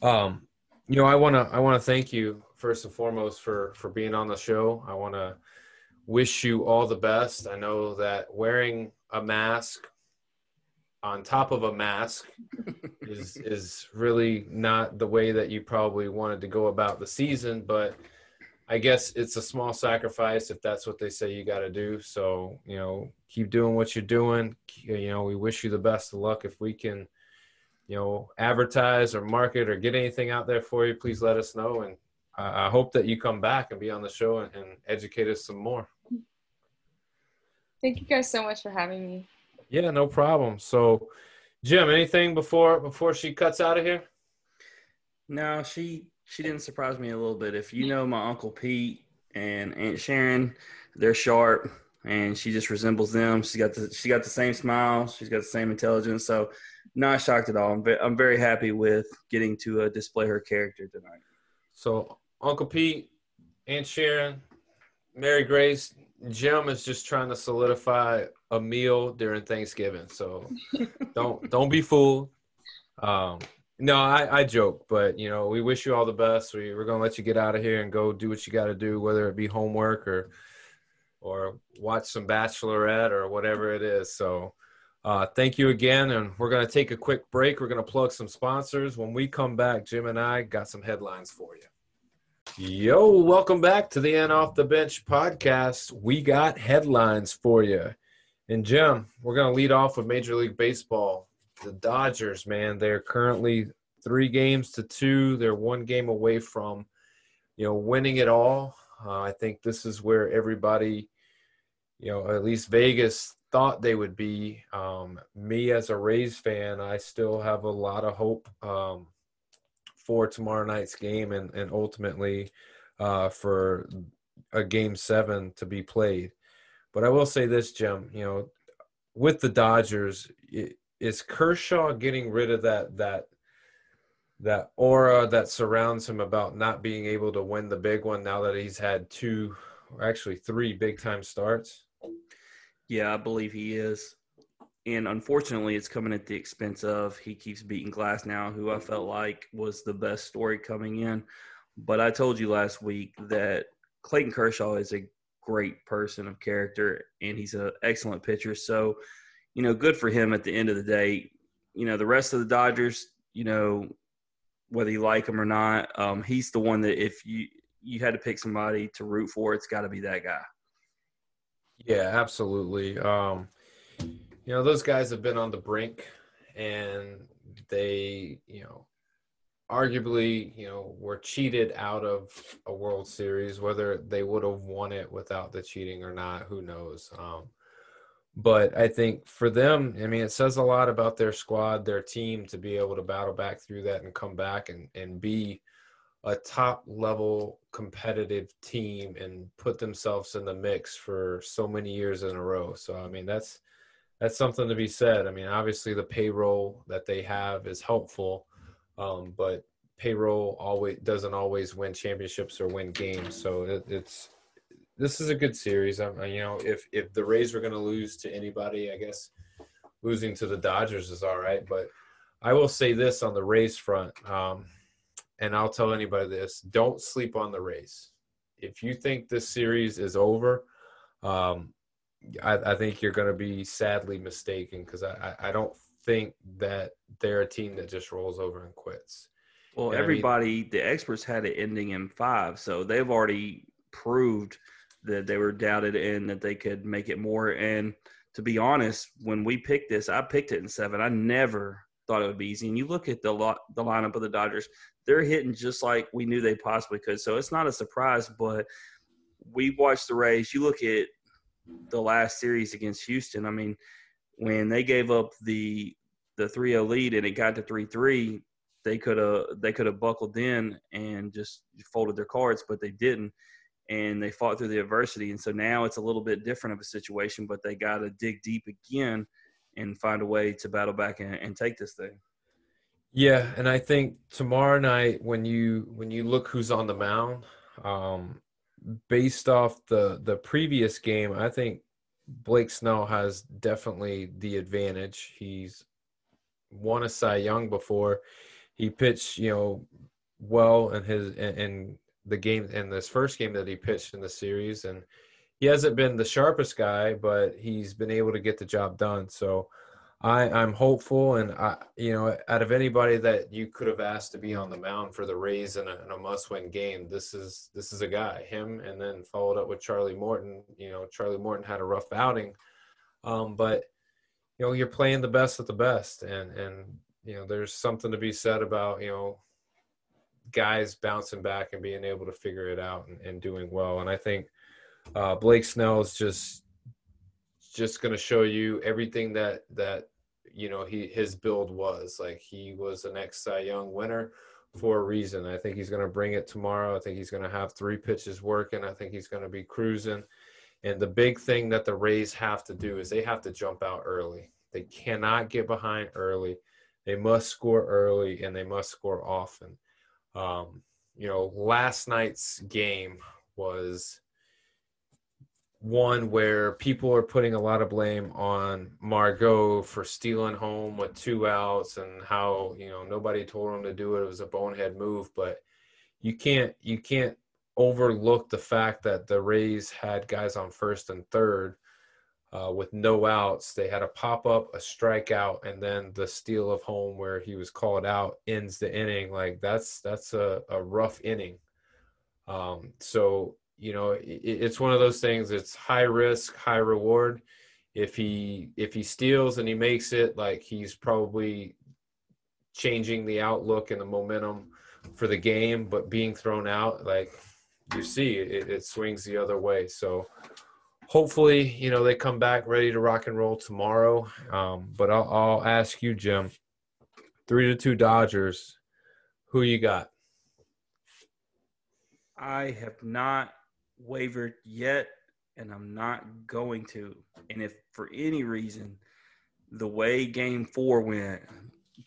um, you know, I want to I want to thank you first and foremost for for being on the show. I want to wish you all the best. I know that wearing a mask on top of a mask is is really not the way that you probably wanted to go about the season, but I guess it's a small sacrifice if that's what they say you got to do. So, you know, keep doing what you're doing. You know, we wish you the best of luck if we can you know, advertise or market or get anything out there for you, please let us know. And I I hope that you come back and be on the show and, and educate us some more. Thank you guys so much for having me. Yeah, no problem. So, Jim, anything before before she cuts out of here? No, she she didn't surprise me a little bit. If you know my uncle Pete and Aunt Sharon, they're sharp, and she just resembles them. She got the she got the same smile. She's got the same intelligence. So, not shocked at all. I'm ve- I'm very happy with getting to uh, display her character tonight. So, Uncle Pete, Aunt Sharon, Mary Grace, Jim is just trying to solidify a meal during Thanksgiving. So, don't don't be fooled. Um, no, I, I joke, but you know, we wish you all the best. We, we're gonna let you get out of here and go do what you got to do, whether it be homework or or watch some Bachelorette or whatever it is. So, uh, thank you again, and we're gonna take a quick break. We're gonna plug some sponsors. When we come back, Jim and I got some headlines for you. Yo, welcome back to the End Off the Bench podcast. We got headlines for you. And Jim, we're going to lead off with Major League Baseball. The Dodgers, man, they're currently three games to two. They're one game away from, you know, winning it all. Uh, I think this is where everybody, you know, at least Vegas thought they would be. Um, me as a Rays fan, I still have a lot of hope um, for tomorrow night's game and, and ultimately uh, for a game seven to be played. But I will say this, Jim, you know, with the Dodgers, is Kershaw getting rid of that that that aura that surrounds him about not being able to win the big one now that he's had two or actually three big time starts? Yeah, I believe he is. And unfortunately, it's coming at the expense of he keeps beating Glasnow, who I felt like was the best story coming in. But I told you last week that Clayton Kershaw is a great person of character and he's an excellent pitcher. So, you know, good for him at the end of the day. You know, the rest of the Dodgers, you know, whether you like him or not, um, he's the one that if you you had to pick somebody to root for, it's got to be that guy. Yeah, absolutely. Um, you know, those guys have been on the brink, and they, you know, arguably, you know, were cheated out of a World Series. Whether they would have won it without the cheating or not, who knows? Um, but I think for them, I mean, it says a lot about their squad, their team to be able to battle back through that and come back and, and be a top level competitive team and put themselves in the mix for so many years in a row. So I mean that's that's something to be said. I mean obviously the payroll that they have is helpful, um, but payroll always doesn't always win championships or win games. So it, it's this is a good series. I'm, you know if if the Rays were going to lose to anybody, I guess losing to the Dodgers is all right. But I will say this on the Rays front. Um, and I'll tell anybody this: don't sleep on the Rays. If you think this series is over, um, I, I, think you're going to be sadly mistaken because I, I don't think that they're a team that just rolls over and quits. Well, everybody, I mean? the experts had it ending in five, so they've already proved that they were doubted and that they could make it more. And to be honest, when we picked this, I picked it in seven. I never thought it would be easy. And you look at the lot, the lineup of the Dodgers; they're hitting just like we knew they possibly could. So it's not a surprise. But we watched the Rays. You look at the last series against Houston. I mean, when they gave up the the 3-0 lead and it got to 3-3, they could have they could have buckled in and just folded their cards, but they didn't. And they fought through the adversity. And so now it's a little bit different of a situation, but they got to dig deep again and find a way to battle back and, and take this thing. Yeah, and I think tomorrow night when you when you look who's on the mound, um, based off the the previous game, I think Blake Snell has definitely the advantage. He's won a Cy Young before. He pitched, you know, well in his in, in the game in this first game that he pitched in the series, and he hasn't been the sharpest guy, but he's been able to get the job done. So I, I'm hopeful, and I, you know, out of anybody that you could have asked to be on the mound for the Rays in a, in a must-win game, this is this is a guy. Him, and then followed up with Charlie Morton. You know, Charlie Morton had a rough outing, um, but you know, you're playing the best of the best, and and you know, there's something to be said about you know guys bouncing back and being able to figure it out and, and doing well. And I think uh, Blake Snell is just just going to show you everything that that you know he his build was like he was an ex Cy Young winner for a reason. I think he's going to bring it tomorrow. I think he's going to have three pitches working. I think he's going to be cruising. And the big thing that the Rays have to do is they have to jump out early. They cannot get behind early. They must score early and they must score often. Um, you know, last night's game was one where people are putting a lot of blame on Margot for stealing home with two outs and how you know nobody told him to do it. It was a bonehead move, but you can't you can't overlook the fact that the Rays had guys on first and third uh, with no outs. They had a pop up, a strikeout, and then the steal of home where he was called out ends the inning. Like that's that's a, a rough inning. Um, so you know it, it's one of those things it's high risk high reward. If he if he steals and he makes it like he's probably changing the outlook and the momentum for the game but being thrown out like you see it, it swings the other way. So hopefully you know they come back ready to rock and roll tomorrow. Um, but I'll, I'll ask you jim three to two dodgers Who you got? I have not wavered yet, and I'm not going to. And if for any reason the way game four went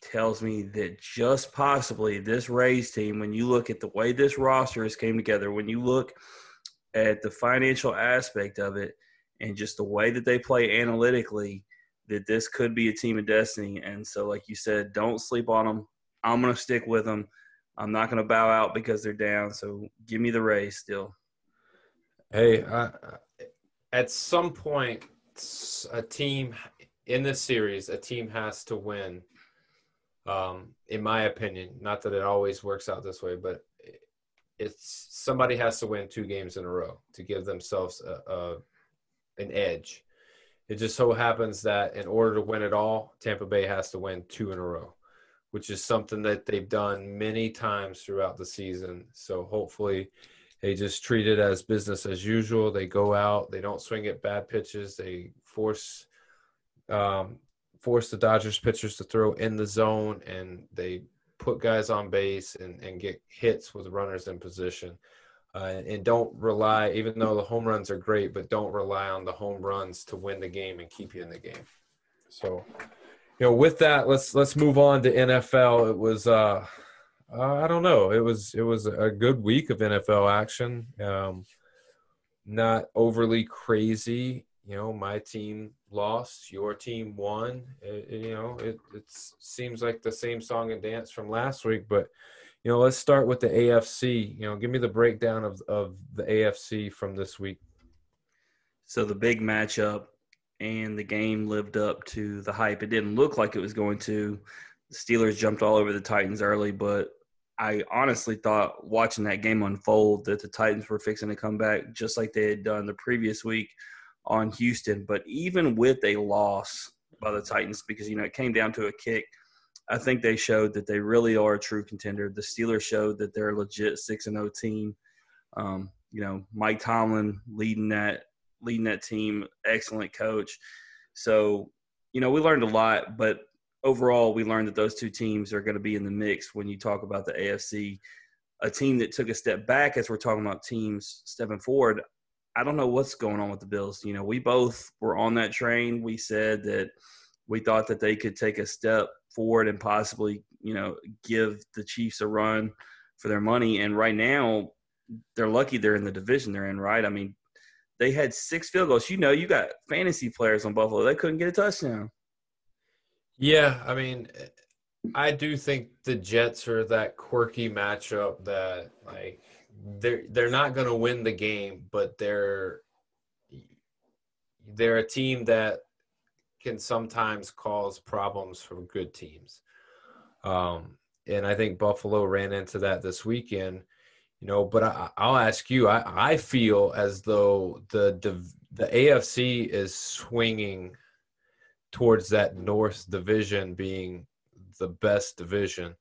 tells me that just possibly this Rays team, when you look at the way this roster has came together, when you look at the financial aspect of it, and just the way that they play analytically, that this could be a team of destiny. And so, like you said, don't sleep on them. I'm going to stick with them. I'm not going to bow out because they're down. So give me the Rays still. Hey, uh, at some point, a team in this series, a team has to win. Um, in my opinion, not that it always works out this way, but it's somebody has to win two games in a row to give themselves a, a an edge. It just so happens that in order to win it all, Tampa Bay has to win two in a row, which is something that they've done many times throughout the season. So hopefully they just treat it as business as usual. They go out, they don't swing at bad pitches, they force um, force the Dodgers pitchers to throw in the zone and they put guys on base and, and get hits with runners in position. Uh, and don't rely, even though the home runs are great, but don't rely on the home runs to win the game and keep you in the game. So, you know, with that, let's let's move on to NFL. It was, uh, uh, I don't know, it was it was a good week of NFL action. Um, not overly crazy. You know, my team lost, your team won. It, you know, it it seems like the same song and dance from last week, but you know, let's start with the AFC. You know, give me the breakdown of of the AFC from this week. So the big matchup and the game lived up to the hype. It didn't look like it was going to. The Steelers jumped all over the Titans early, but I honestly thought watching that game unfold that the Titans were fixing to come back just like they had done the previous week on Houston. But even with a loss by the Titans, because you know it came down to a kick – I think they showed that they really are a true contender. The Steelers showed that they're a legit six and zero oh team. Um, you know, Mike Tomlin leading that leading that team, excellent coach. So, you know, we learned a lot, but overall, we learned that those two teams are going to be in the mix when you talk about the AFC. A team that took a step back as we're talking about teams stepping forward. I don't know what's going on with the Bills. You know, we both were on that train. We said that we thought that they could take a step forward and possibly, you know, give the Chiefs a run for their money. And right now, they're lucky they're in the division they're in, right? I mean, they had six field goals. You know, you got fantasy players on Buffalo. They couldn't get a touchdown. Yeah, I mean, I do think the Jets are that quirky matchup that like they're they're not going to win the game, but they're they're a team that can sometimes cause problems for good teams. Um, and I think Buffalo ran into that this weekend. You know, but I, will ask you. I, I feel as though the, the the AFC is swinging towards that North division being the best division,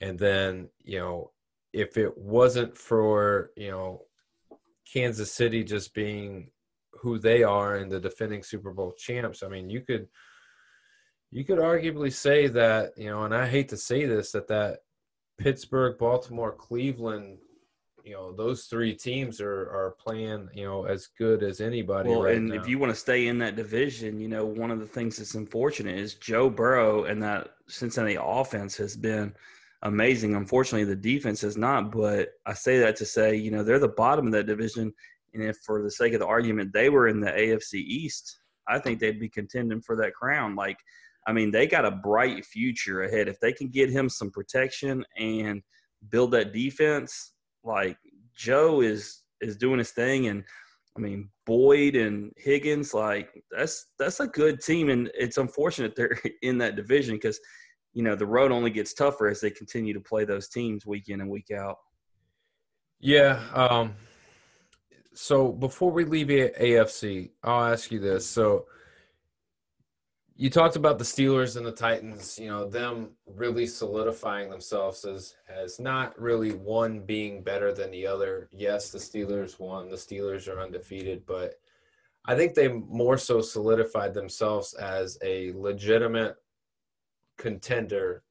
and then you know if it wasn't for you know Kansas City just being who they are and the defending Super Bowl champs, I mean, you could you could arguably say that you know, and I hate to say this, that that Pittsburgh, Baltimore, Cleveland, you know, those three teams are are playing you know as good as anybody. Well, right and now. if you want to stay in that division, you know, one of the things that's unfortunate is Joe Burrow and that Cincinnati offense has been amazing. Unfortunately, the defense has not. But I say that to say, you know, they're the bottom of that division, and if, for the sake of the argument, they were in the AFC East, I think they'd be contending for that crown. Like, I mean, they got a bright future ahead. If they can get him some protection and build that defense, like Joe is is doing his thing, and I mean Boyd and Higgins, like that's that's a good team, and it's unfortunate they're in that division because you know the road only gets tougher as they continue to play those teams week in and week out. Yeah, um, so before we leave AFC, I'll ask you this. So you talked about the Steelers and the Titans, you know, them really solidifying themselves as as not really one being better than the other. Yes, the Steelers won. The Steelers are undefeated, but I think they more so solidified themselves as a legitimate contender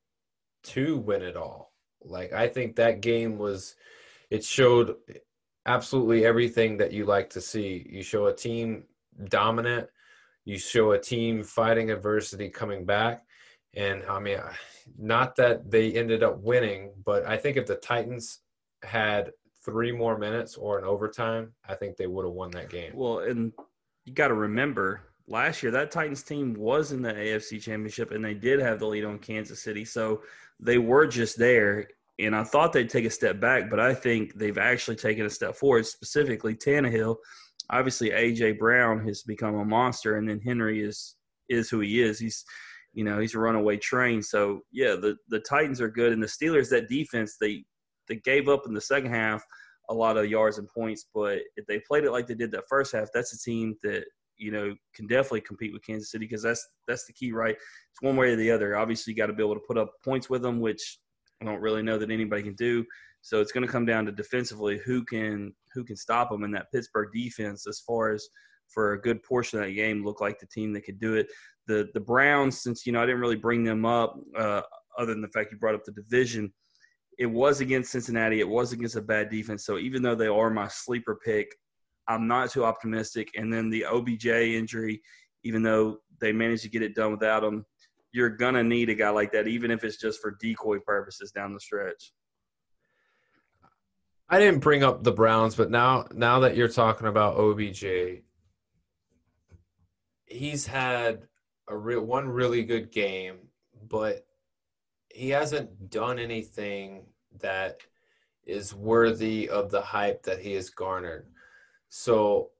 to win it all. Like I think that game was it showed absolutely everything that you like to see. You show a team dominant, you show a team fighting adversity coming back. And I mean, not that they ended up winning, but I think if the Titans had three more minutes or an overtime, I think they would have won that game. Well, and you got to remember last year that Titans team was in the AFC Championship and they did have the lead on Kansas City. So they were just there. And I thought they'd take a step back, but I think they've actually taken a step forward, specifically Tannehill. Obviously, AJ Brown has become a monster, and then Henry is is who he is. He's you know, he's a runaway train. So yeah, the the Titans are good, and the Steelers that defense they they gave up in the second half a lot of yards and points, but if they played it like they did that first half, that's a team that you know can definitely compete with Kansas City because that's that's the key, right? It's one way or the other. Obviously, you got to be able to put up points with them, which I don't really know that anybody can do. So it's going to come down to defensively who can who can stop them, and that Pittsburgh defense, as far as for a good portion of that game, looked like the team that could do it. The the Browns, since you know I didn't really bring them up, uh, other than the fact you brought up the division, it was against Cincinnati. It was against a bad defense. So even though they are my sleeper pick, I'm not too optimistic. And then the OBJ injury, even though they managed to get it done without him, you're gonna need a guy like that, even if it's just for decoy purposes down the stretch. I didn't bring up the Browns, but now now that you're talking about OBJ, he's had a real one really good game, but he hasn't done anything that is worthy of the hype that he has garnered. So,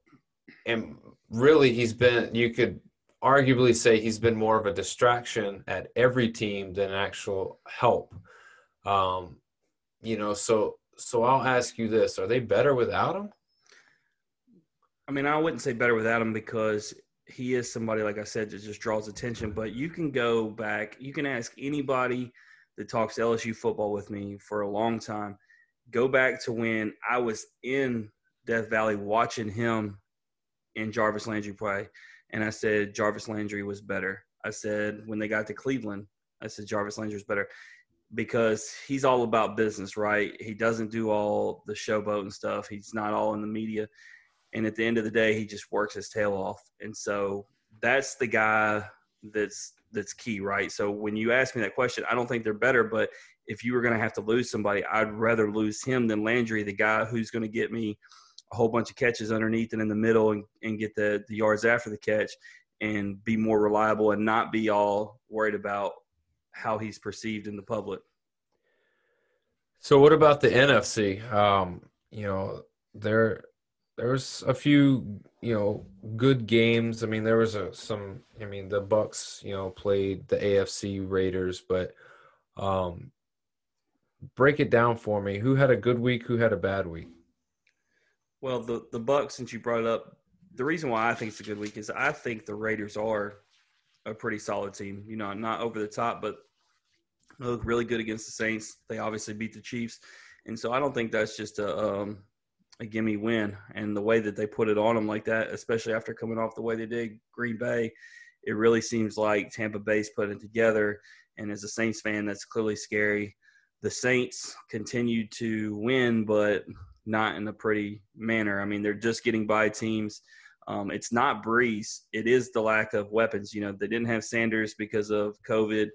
and really, he's been, you could arguably say he's been more of a distraction at every team than actual help. Um, you know, so, so I'll ask you this are they better without him? I mean, I wouldn't say better without him because he is somebody, like I said, that just draws attention. But you can go back, you can ask anybody that talks LSU football with me for a long time. Go back to when I was in Death Valley watching him and Jarvis Landry play. And I said Jarvis Landry was better. I said when they got to Cleveland, I said Jarvis Landry was better because he's all about business, right? He doesn't do all the showboat and stuff. He's not all in the media and at the end of the day he just works his tail off and so that's the guy that's that's key right so when you ask me that question i don't think they're better but if you were going to have to lose somebody i'd rather lose him than landry the guy who's going to get me a whole bunch of catches underneath and in the middle and, and get the, the yards after the catch and be more reliable and not be all worried about how he's perceived in the public so what about the nfc um, you know there was a few you know good games. I mean, there was a some. I mean, the Bucs you know played the AFC Raiders, but um, break it down for me. Who had a good week? Who had a bad week? Well, the the Bucs, since you brought it up, the reason why I think it's a good week is I think the Raiders are a pretty solid team. You know, not over the top, but they look really good against the Saints. They obviously beat the Chiefs, and so I don't think that's just a um, a gimme win. And the way that they put it on them like that, especially after coming off the way they did Green Bay, it really seems like Tampa Bay's putting it together. And as a Saints fan, that's clearly scary. The Saints continue to win, but not in a pretty manner. I mean, they're just getting by teams. Um, it's not Brees. It is the lack of weapons. You know, they didn't have Sanders because of COVID,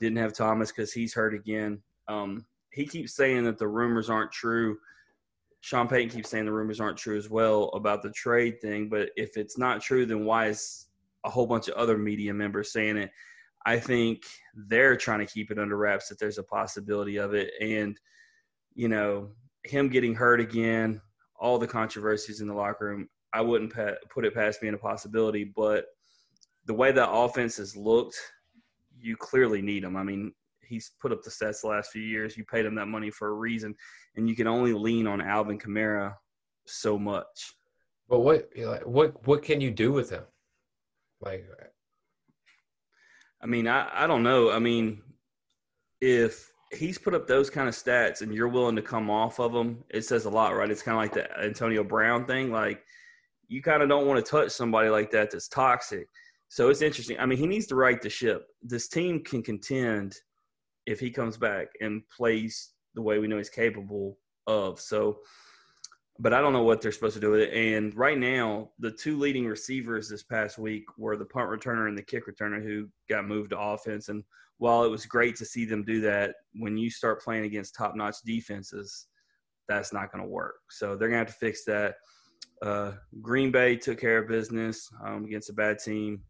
didn't have Thomas because he's hurt again. Um, he keeps saying that the rumors aren't true Sean Payton keeps saying the rumors aren't true as well about the trade thing. But if it's not true, then why is a whole bunch of other media members saying it? I think they're trying to keep it under wraps that there's a possibility of it. And, you know, him getting hurt again, all the controversies in the locker room, I wouldn't put it past being a possibility. But the way that offense has looked, you clearly need him. I mean, he's put up the stats the last few years. You paid him that money for a reason, and you can only lean on Alvin Kamara so much. But what what what can you do with him? Like, I mean, I I don't know. I mean, if he's put up those kind of stats and you're willing to come off of them, it says a lot, right? It's kind of like the Antonio Brown thing. Like, you kind of don't want to touch somebody like that that's toxic. So it's interesting. I mean, he needs to right the ship. This team can contend if he comes back and plays the way we know he's capable of. So, but I don't know what they're supposed to do with it. And right now, the two leading receivers this past week were the punt returner and the kick returner who got moved to offense. And while it was great to see them do that, when you start playing against top notch defenses, that's not going to work. So they're going to have to fix that. Uh, Green Bay took care of business um, against a bad team.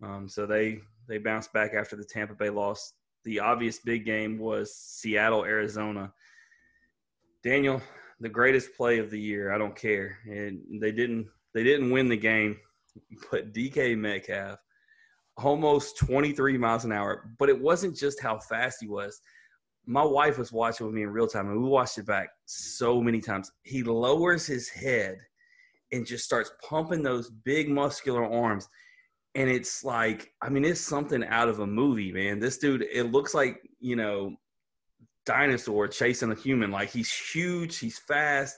Um, so they they bounced back after the Tampa Bay loss. The obvious big game was Seattle, Arizona. Daniel, the greatest play of the year. I don't care, and they didn't they didn't win the game, but DK Metcalf almost 23 miles an hour. But it wasn't just how fast he was. My wife was watching with me in real time, and we watched it back so many times. He lowers his head and just starts pumping those big muscular arms. And it's like i mean it's something out of a movie man. This dude it looks like you know dinosaur chasing a human. Like he's huge he's fast.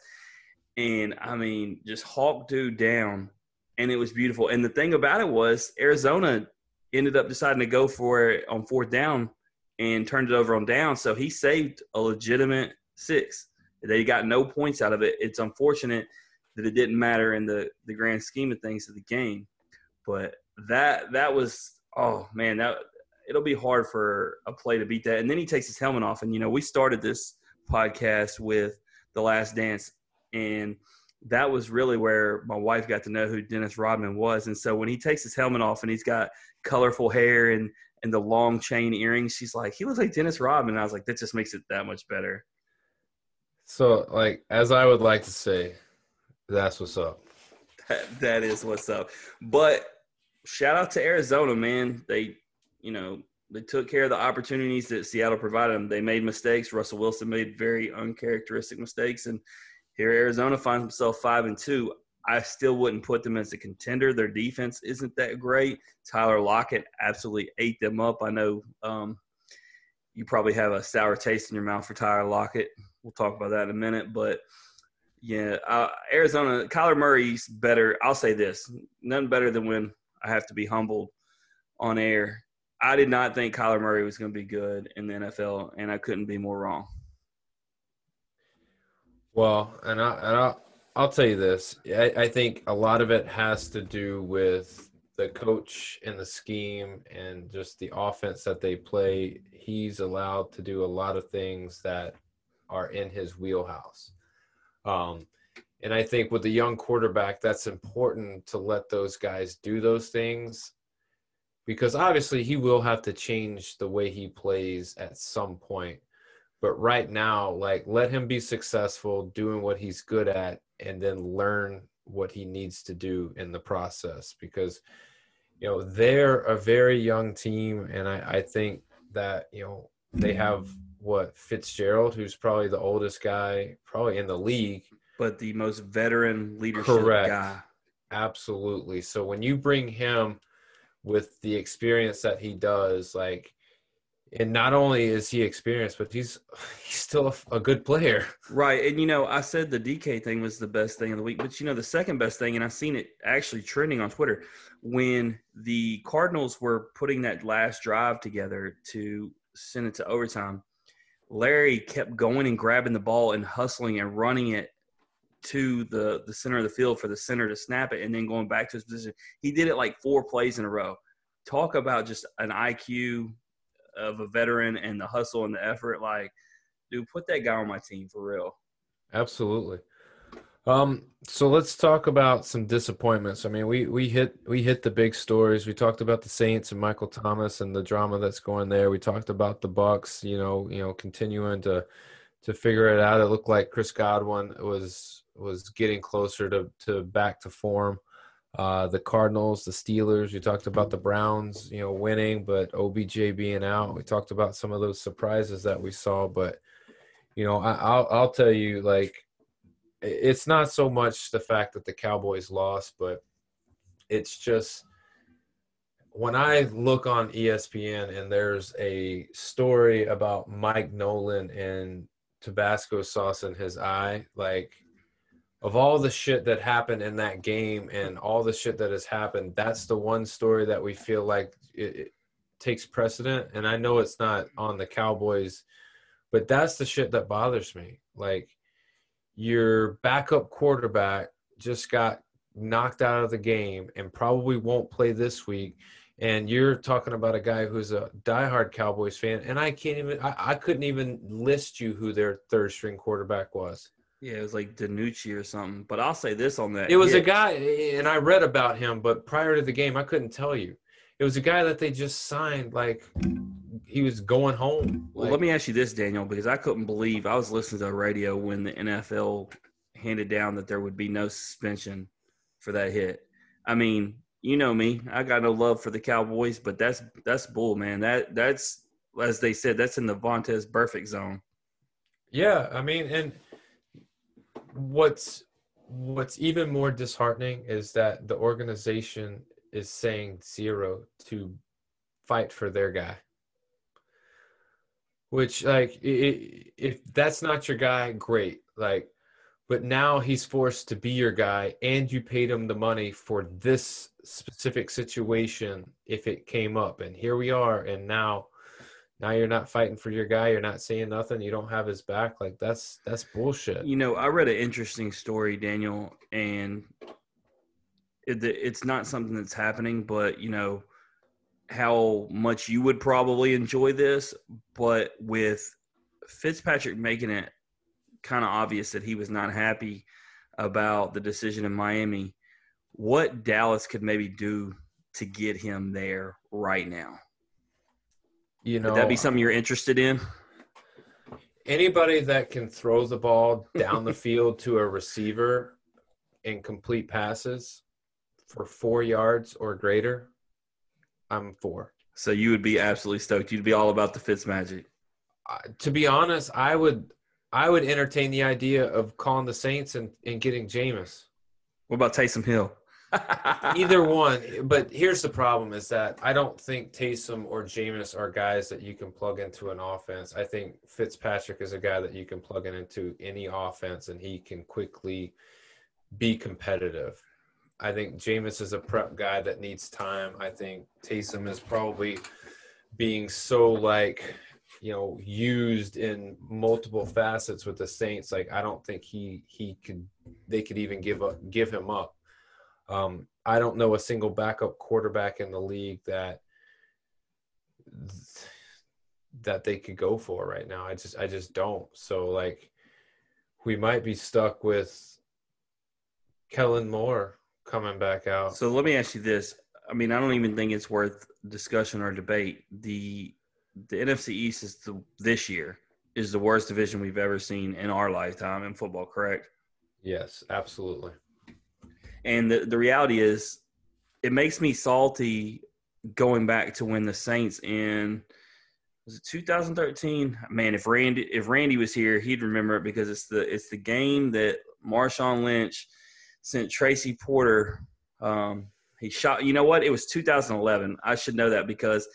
And i mean just hawk dude down. And it was beautiful. And the thing about it was arizona ended up deciding to go for it on fourth down and turned it over on down. So he saved a legitimate six. They got no points out of it. It's unfortunate that it didn't matter in the the grand scheme of things of the game but that that was oh man that it'll be hard for a play to beat that. And then he takes his helmet off, and you know we started this podcast with the Last Dance, and that was really where my wife got to know who Dennis Rodman was. And so when he takes his helmet off and he's got colorful hair and and the long chain earrings, she's like, he looks like Dennis Rodman. And I was like, that just makes it that much better. So, like, as I would like to say, that's what's up. That, that is what's up. But shout out to Arizona, man. They, you know, they took care of the opportunities that Seattle provided them. They made mistakes. Russell Wilson made very uncharacteristic mistakes, and here Arizona finds himself five and two. I still wouldn't put them as a contender. Their defense isn't that great. Tyler Lockett absolutely ate them up. I know um, you probably have a sour taste in your mouth for Tyler Lockett. We'll talk about that in a minute, but yeah, uh, Arizona, Kyler Murray's better. I'll say this: none better than when I have to be humbled on air. I did not think Kyler Murray was going to be good in the NFL, and I couldn't be more wrong. Well, and I and I'll, I'll tell you this. I, I think a lot of it has to do with the coach and the scheme and just the offense that they play. He's allowed to do a lot of things that are in his wheelhouse. Um, and I think with a young quarterback, that's important to let those guys do those things because obviously he will have to change the way he plays at some point. But right now, like let him be successful doing what he's good at and then learn what he needs to do in the process because you know they're a very young team and I, I think that you know they have what Fitzgerald, who's probably the oldest guy probably in the league but the most veteran leadership Correct. guy. Absolutely. So when you bring him with the experience that he does, like, and not only is he experienced, but he's he's still a, a, good player. Right. And you know, I said the DK thing was the best thing of the week, but you know, the second best thing, and I've seen it actually trending on Twitter, when the Cardinals were putting that last drive together to send it to overtime. Larry kept going and grabbing the ball and hustling and running it to the the center of the field for the center to snap it and then going back to his position. He did it like four plays in a row. Talk about just an IQ of a veteran and the hustle and the effort. Like, dude, put that guy on my team for real. Absolutely. Um, so let's talk about some disappointments. I mean, we we hit we hit the big stories. We talked about the Saints and Michael Thomas and the drama that's going there. We talked about the Bucs, you know, you know, continuing to to figure it out. It looked like Chris Godwin was was getting closer to, to back to form. Uh, the Cardinals, the Steelers. We talked about the Browns, you know, winning, but OBJ being out. We talked about some of those surprises that we saw, but you know, I, will I'll tell you, like, it's not so much the fact that the Cowboys lost, but it's just when I look on ESPN and there's a story about Mike Nolan and Tabasco sauce in his eye, like of all the shit that happened in that game and all the shit that has happened, that's the one story that we feel like it, it takes precedent. And I know it's not on the Cowboys But that's the shit that bothers me. Like your backup quarterback just got knocked out of the game and probably won't play this week. And you're talking about a guy who's a diehard Cowboys fan, and I can't even I, I couldn't even list you who their third string quarterback was. Yeah, it was like DiNucci or something. But I'll say this on that. It was a guy, and I read about him, but prior to the game, I couldn't tell you. It was a guy that they just signed, like he was going home. Well, let me ask you this, Daniel, because I couldn't believe I was listening to the radio when the NFL handed down that there would be no suspension for that hit. I mean, you know me, I got no love for the Cowboys, but that's that's bull, man. That that's as they said, that's in the Vontaze Burfict zone. Yeah, I mean, and what's what's even more disheartening is that the organization is saying zero to fight for their guy. Which, like, i- i- if that's not your guy, great. Like, but now he's forced to be your guy, and you paid him the money for this specific situation if it came up, and here we are, and now now you're not fighting for your guy you're not saying nothing you don't have his back like that's that's bullshit You know, I read an interesting story, Daniel, and it, it's not something that's happening, but you know how much you would probably enjoy this, but with Fitzpatrick making it kind of obvious that he was not happy about the decision in Miami, what Dallas could maybe do to get him there right now. you know Would that be something you're interested in? anybody that can throw the ball down the field to a receiver and complete passes for four yards or greater i'm for So you would be absolutely stoked. You'd be all about the Fitz magic. uh, to be honest i would i would entertain the idea of calling the saints and, and getting Jameis. What about Taysom Hill? either one. But here's the problem: is that I don't think Taysom or Jameis are guys that you can plug into an offense. I think Fitzpatrick is a guy that you can plug in into any offense, and he can quickly be competitive. I think Jameis is a prep guy that needs time. I think Taysom is probably being so like you know used in multiple facets with the Saints. Like I don't think he he could they could even give up give him up. Um, I don't know a single backup quarterback in the league that that they could go for right now. I just I just don't. So like we might be stuck with Kellen Moore coming back out. So let me ask you this. I mean, I don't even think it's worth discussion or debate. The the NFC East is the this year is the worst division we've ever seen in our lifetime in football, correct? yes, absolutely. And the, the reality is it makes me salty going back to when the Saints in was it 2013? Man, if Randy if Randy was here, he'd remember it because it's the it's the game that Marshawn Lynch sent Tracy Porter. Um, he shot. You know what? It was 2011. I should know that because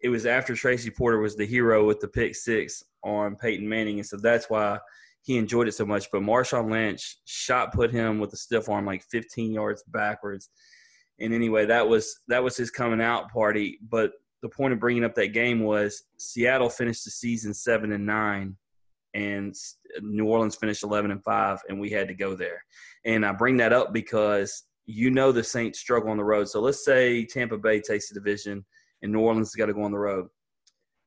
it was after Tracy Porter was the hero with the pick six on Peyton Manning, and so that's why he enjoyed it so much. But Marshawn Lynch shot put him with a stiff arm like 15 yards backwards. And anyway, that was that was his coming out party. But the point of bringing up that game was Seattle finished the season seven and nine, and New Orleans finished 11 and five, and we had to go there. And I bring that up because you know the Saints struggle on the road. So let's say Tampa Bay takes the division, and New Orleans has got to go on the road.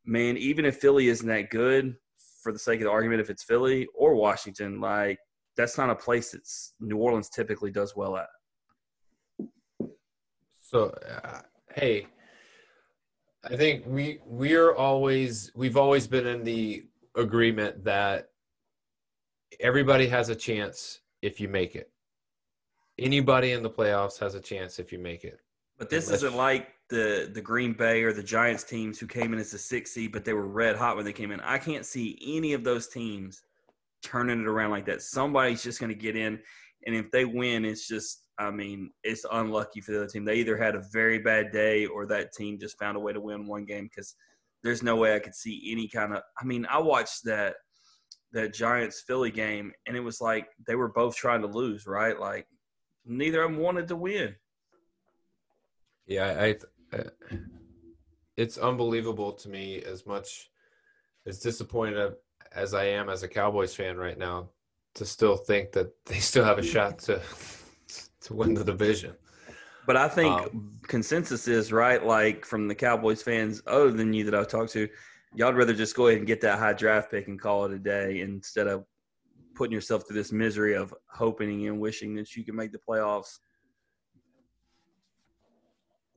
Man, even if Philly isn't that good, for the sake of the argument, if it's Philly or Washington, like that's not a place that New Orleans typically does well at. So, uh, hey, I think we we're always we've always been in the agreement that everybody has a chance if you make it. Anybody in the playoffs has a chance if you make it. But this Unless- isn't like the the Green Bay or the Giants teams who came in as a six seed, but they were red hot when they came in. I can't see any of those teams turning it around like that. Somebody's just going to get in, and if they win, it's just I mean it's unlucky for the other team. They either had a very bad day or that team just found a way to win one game because there's no way I could see any kind of. I mean, I watched that that Giants Philly game, and it was like they were both trying to lose, right? Like neither of them wanted to win. Yeah, I, I it's unbelievable to me as much as disappointed as I am as a Cowboys fan right now to still think that they still have a shot to to win the division. But I think Um, consensus is right. Like from the Cowboys fans, other than you that I've talked to, y'all'd rather just go ahead and get that high draft pick and call it a day instead of putting yourself through this misery of hoping and wishing that you can make the playoffs.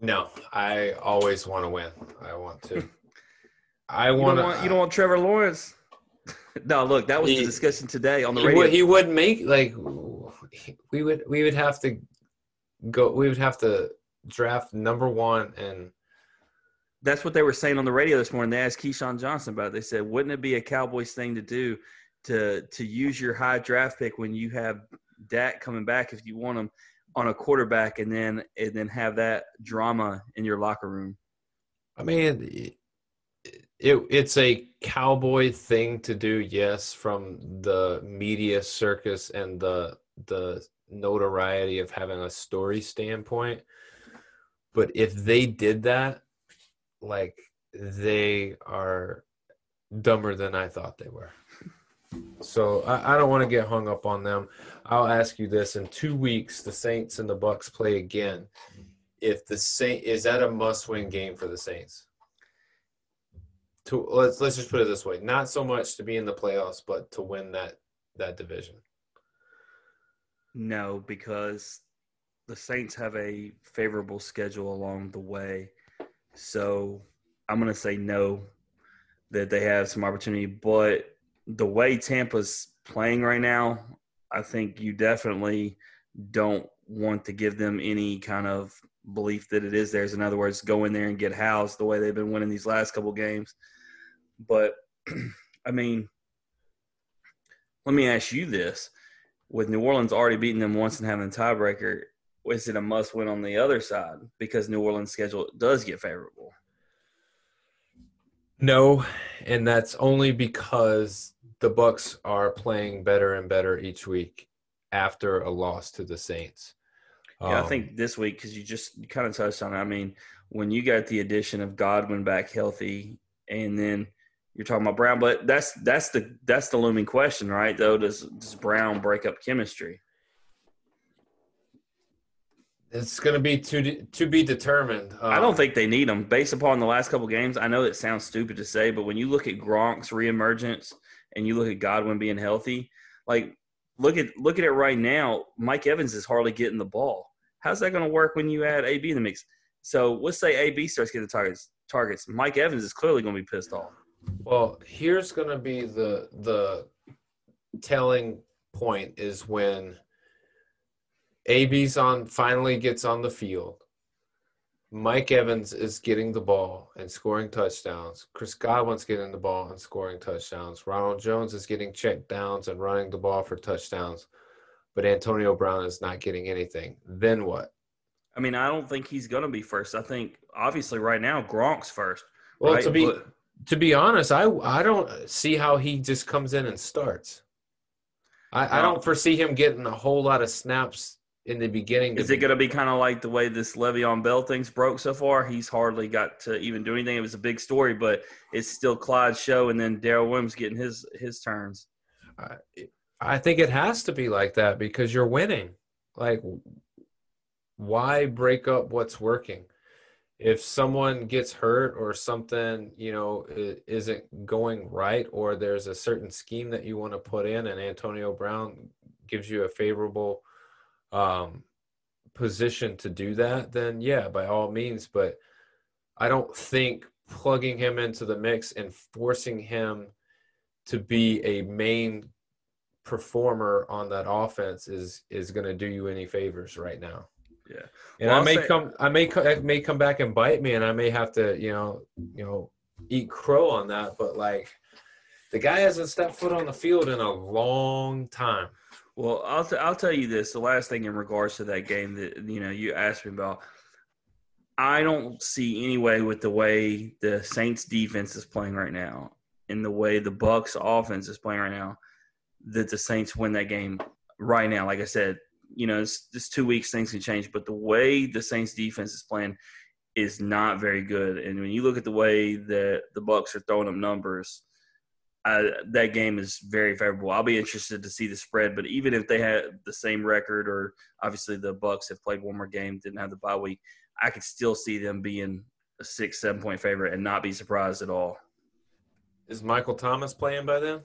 No, I always want to win. I want to. I You want don't want, you don't want Trevor Lawrence. no, look, that was the discussion today on the he radio. would, he would make like we would we would have to go we would have to draft number one and That's what they were saying on the radio this morning. They asked Keyshawn Johnson about it. They said, "Wouldn't it be a Cowboys thing to do to to use your high draft pick when you have Dak coming back if you want him on a quarterback, and then and then have that drama in your locker room?" I mean it, it it's a cowboy thing to do yes from the media circus and the the notoriety of having a story standpoint but if they did that like they are dumber than I thought they were. So I, I don't want to get hung up on them. I'll ask you this: in two weeks, the Saints and the Bucs play again. If the Saint is that a must-win game for the Saints? To let's let's just put it this way: not so much to be in the playoffs, but to win that that division. No, because the Saints have a favorable schedule along the way. So I'm going to say no, that they have some opportunity. But the way Tampa's playing right now, I think you definitely don't want to give them any kind of belief that it is theirs. In other words, go in there and get housed the way they've been winning these last couple games. But, I mean, let me ask you this with New Orleans already beating them once and having a tiebreaker, is it a must win on the other side because New Orleans' schedule does get favorable? No, and that's only because the Bucs are playing better and better each week after a loss to the Saints. Yeah, I Um, think this week because you just you kind of touched on it. I mean, when you got the addition of Godwin back healthy, and then you're talking about Brown, but that's that's the that's the looming question, right? Though, does does Brown break up chemistry? it's going to be to to be determined. I Um, don't think they need him based upon the last couple games. I know it sounds stupid to say, but when you look at Gronk's reemergence and you look at Godwin being healthy, like look at look at it right now. Mike Evans is hardly getting the ball. How's that going to work when you add AB in the mix? So let's say AB starts getting the targets. Targets. Mike Evans is clearly going to be pissed off. Well, here's going to be the the telling point is when AB's on finally gets on the field. Mike Evans is getting the ball and scoring touchdowns. Chris Godwin's getting the ball and scoring touchdowns. Ronald Jones is getting check downs and running the ball for touchdowns. But Antonio Brown is not getting anything. Then what? I mean, I don't think he's going to be first. I think obviously right now Gronk's first. Well, right? to be to be honest, I I don't see how he just comes in and starts. I, I don't foresee him getting a whole lot of snaps in the beginning. Is it going to be kind of like the way this Le'Veon Bell thing's broke so far? He's hardly got to even do anything. It was a big story, but it's still Clyde's show, and then Darrel Williams getting his his turns. I, I think it has to be like that because you're winning. Like, why break up what's working? If someone gets hurt or something, you know, isn't going right, or there's a certain scheme that you want to put in, and Antonio Brown gives you a favorable um, position to do that, then yeah, by all means. But I don't think plugging him into the mix and forcing him to be a main performer on that offense is is going to do you any favors right now. Yeah. And Well, I may say- come I may may come back and bite me and I may have to, you know, you know, eat crow on that, but like the guy hasn't stepped foot on the field in a long time. Well, I'll t- I'll tell you this. The last thing in regards to that game that you know you asked me about, I don't see any way with the way the Saints defense is playing right now, and the way the Bucs offense is playing right now, that the Saints win that game right now. Like I said, you know, it's just two weeks, things can change, but the way the Saints defense is playing is not very good. And when you look at the way that the Bucs are throwing up numbers, I, that game is very favorable. I'll be interested to see the spread, but even if they had the same record, or obviously the Bucs have played one more game, didn't have the bye week, I could still see them being a six, seven point favorite and not be surprised at all. Is Michael Thomas playing by then?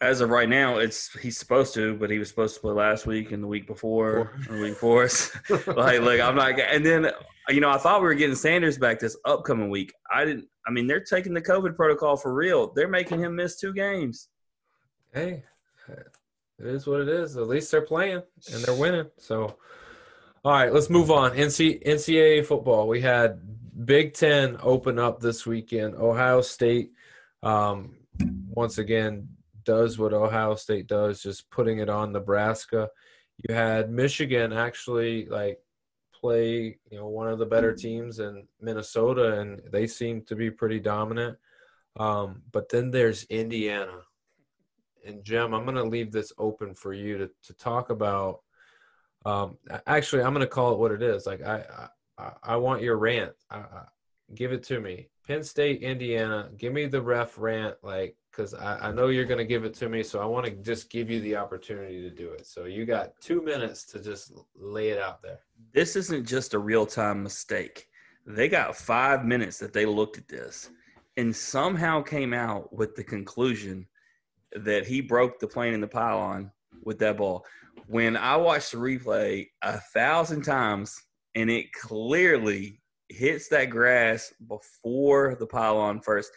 As of right now, it's he's supposed to, but he was supposed to play last week and the week before, and the week before. like, look, I'm not. And then, you know, I thought we were getting Sanders back this upcoming week. I didn't. I mean, they're taking the COVID protocol for real. They're making him miss two games. Hey, it is what it is. At least they're playing and they're winning. So, all right, let's move on. NC, NCAA football. We had Big Ten open up this weekend. Ohio State, um, once again, does what Ohio State does, just putting it on Nebraska. You had Michigan actually like play, you know, one of the better teams in Minnesota, and they seem to be pretty dominant. Um, but then there's Indiana. And Jim, I'm going to leave this open for you to, to talk about. Um, actually, I'm going to call it what it is. Like I, I, I want your rant. I, I, give it to me. Penn State, Indiana. Give me the ref rant. Like because I, I know you're going to give it to me. So I want to just give you the opportunity to do it. So you got two minutes to just lay it out there. This isn't just a real time mistake. They got five minutes that they looked at this and somehow came out with the conclusion that he broke the plane in the pylon with that ball. When I watched the replay a thousand times and it clearly hits that grass before the pylon first,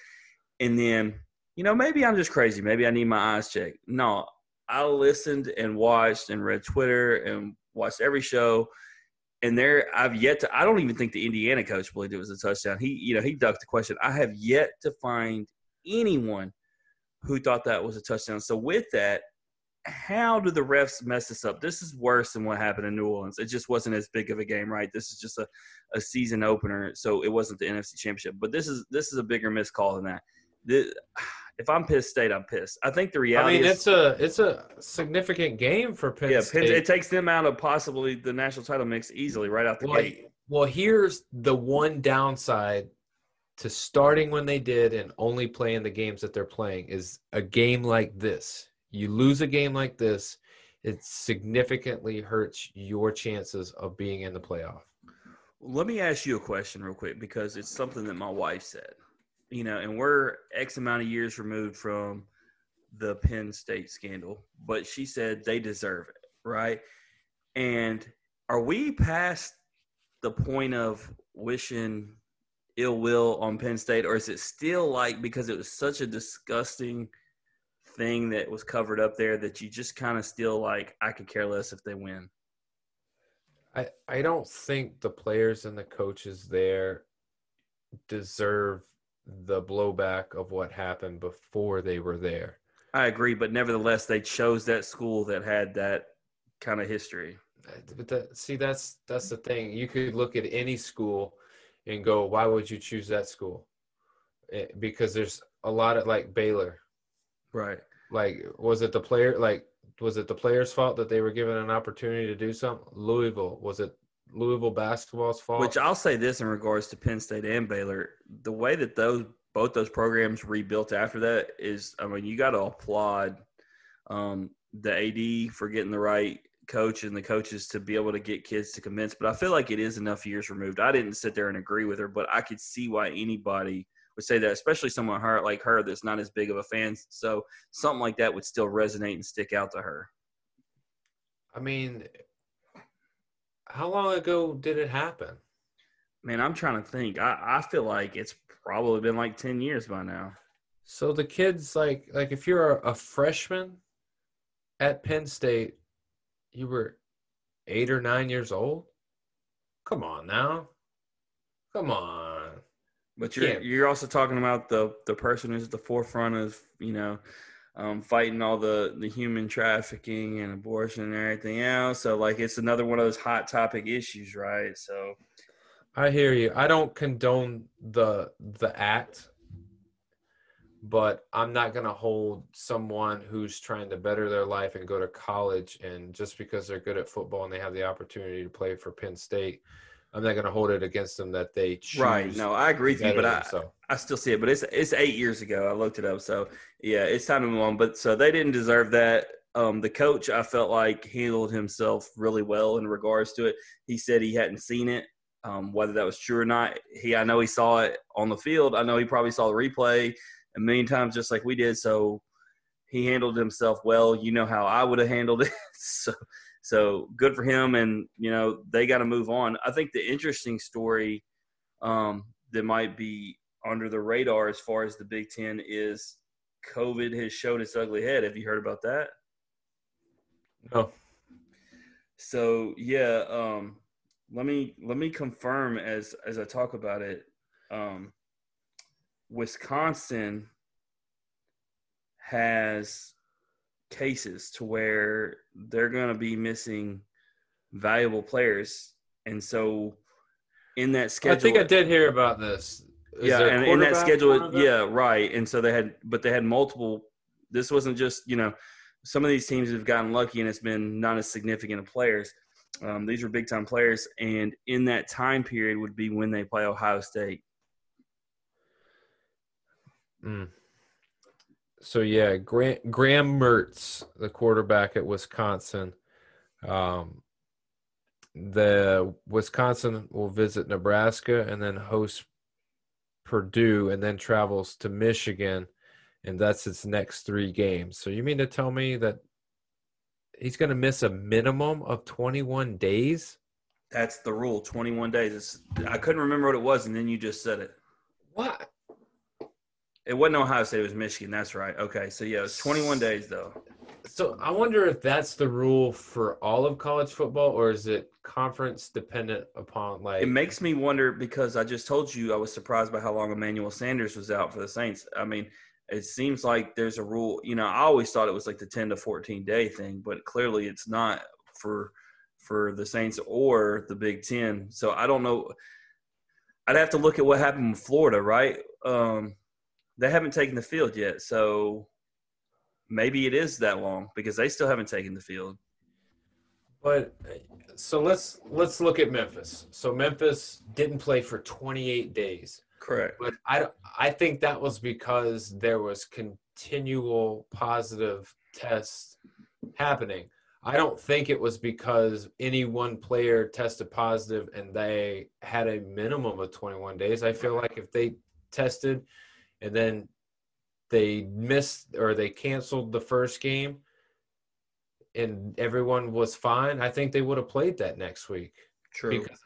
and then you know, maybe I'm just crazy. Maybe I need my eyes checked. No, I listened and watched and read Twitter and watched every show. And there, I've yet to. I don't even think the Indiana coach believed it was a touchdown. He, you know, he ducked the question. I have yet to find anyone who thought that was a touchdown. So with that, how do the refs mess this up? This is worse than what happened in New Orleans. It just wasn't as big of a game, right? This is just a, a season opener, so it wasn't the NFC Championship. But this is this is a bigger missed call than that. The, if I'm Pitt State, I'm pissed. I think the reality. I mean, is, it's a it's a significant game for Penn yeah, State. Penn, it takes them out of possibly the national title mix easily right out the well, gate. well, here's the one downside to starting when they did and only playing the games that they're playing is a game like this. You lose a game like this, it significantly hurts your chances of being in the playoff. Let me ask you a question real quick because it's something that my wife said you know, and we're X amount of years removed from the Penn State scandal, but she said they deserve it, right? And are we past the point of wishing ill will on Penn State, or is it still like because it was such a disgusting thing that was covered up there that you just kind of still like, I could care less if they win? I, I don't think the players and the coaches there deserve the blowback of what happened before they were there. I agree, but nevertheless, they chose that school that had that kind of history. But that, see, that's that's the thing. You could look at any school and go, "Why would you choose that school?" It, eh, because there's a lot of like Baylor, right? Like, was it the player? Like, was it the players' fault that they were given an opportunity to do something? Louisville was it Louisville basketball's fault. Which I'll say this in regards to Penn State and Baylor, the way that those both those programs rebuilt after that is, I mean, you got to applaud um, the AD for getting the right coach and the coaches to be able to get kids to convince. But I feel like it is enough years removed. I didn't sit there and agree with her, but I could see why anybody would say that, especially someone her like her that's not as big of a fan. So something like that would still resonate and stick out to her. I mean, how long ago did it happen? Man, I'm trying to think. I, I feel like it's probably been like 10 years by now. So the kids like like if you're a, a freshman at Penn State, you were 8 or 9 years old? Come on now. Come on. But you're you're also talking about the the person who's at the forefront of, you know, um, fighting all the the human trafficking and abortion and everything else. So like it's another one of those hot topic issues, right? So I hear you. I don't condone the the act, but I'm not going to hold someone who's trying to better their life and go to college and just because they're good at football and they have the opportunity to play for Penn State I'm not going to hold it against them that they choose. Right. No, I agree with you, but I, I still see it. But it's it's eight years ago. I looked it up. So yeah, it's time to move on. But so they didn't deserve that. Um, the coach, I felt like handled himself really well in regards to it. He said he hadn't seen it, um, whether that was true or not. He, I know he saw it on the field. I know he probably saw the replay a million times, just like we did. So he handled himself well. You know how I would have handled it. so so good for him, and you know they got to move on. I think the interesting story um, that might be under the radar as far as the Big Ten is COVID has showed its ugly head. Have you heard about that? no. So yeah, um, let me let me confirm as as I talk about it. Um, Wisconsin has cases to where they're going to be missing valuable players, and so in that schedule, I think I did hear about this. Is yeah, and in that schedule, one of yeah, right. And so they had, but they had multiple. This wasn't just you know, some of these teams have gotten lucky and it's been not as significant of players. Um, these were big time players, and in that time period would be when they play Ohio State. Mm. So yeah, Grant, Graham Mertz, the quarterback at Wisconsin. Um, the Wisconsin will visit Nebraska and then host Purdue and then travels to Michigan, and that's its next three games. So you mean to tell me that he's going to miss a minimum of 21 days? That's the rule. Twenty one days. It's, I couldn't remember what it was, and then you just said it. What? It wasn't Ohio State. It was Michigan. That's right. Okay, so yeah, it was twenty one days though. So I wonder if that's the rule for all of college football, or is it conference dependent upon like? It makes me wonder because I just told you I was surprised by how long Emmanuel Sanders was out for the Saints. I mean, it seems like there's a rule. You know, I always thought it was like the 10 to 14 day thing, but clearly it's not for for the Saints or the Big Ten. So I don't know. I'd have to look at what happened in Florida, right? Um, they haven't taken the field yet, so maybe it is that long because they still haven't taken the field. But so let's let's look at Memphis. So Memphis didn't play for 28 days, Correct. but I I think that was because there was continual positive tests happening. I don't think it was because any one player tested positive and they had a minimum of 21 days. I feel like if they tested and then they missed or they canceled the first game and everyone was fine, I think they would have played that next week. True. Because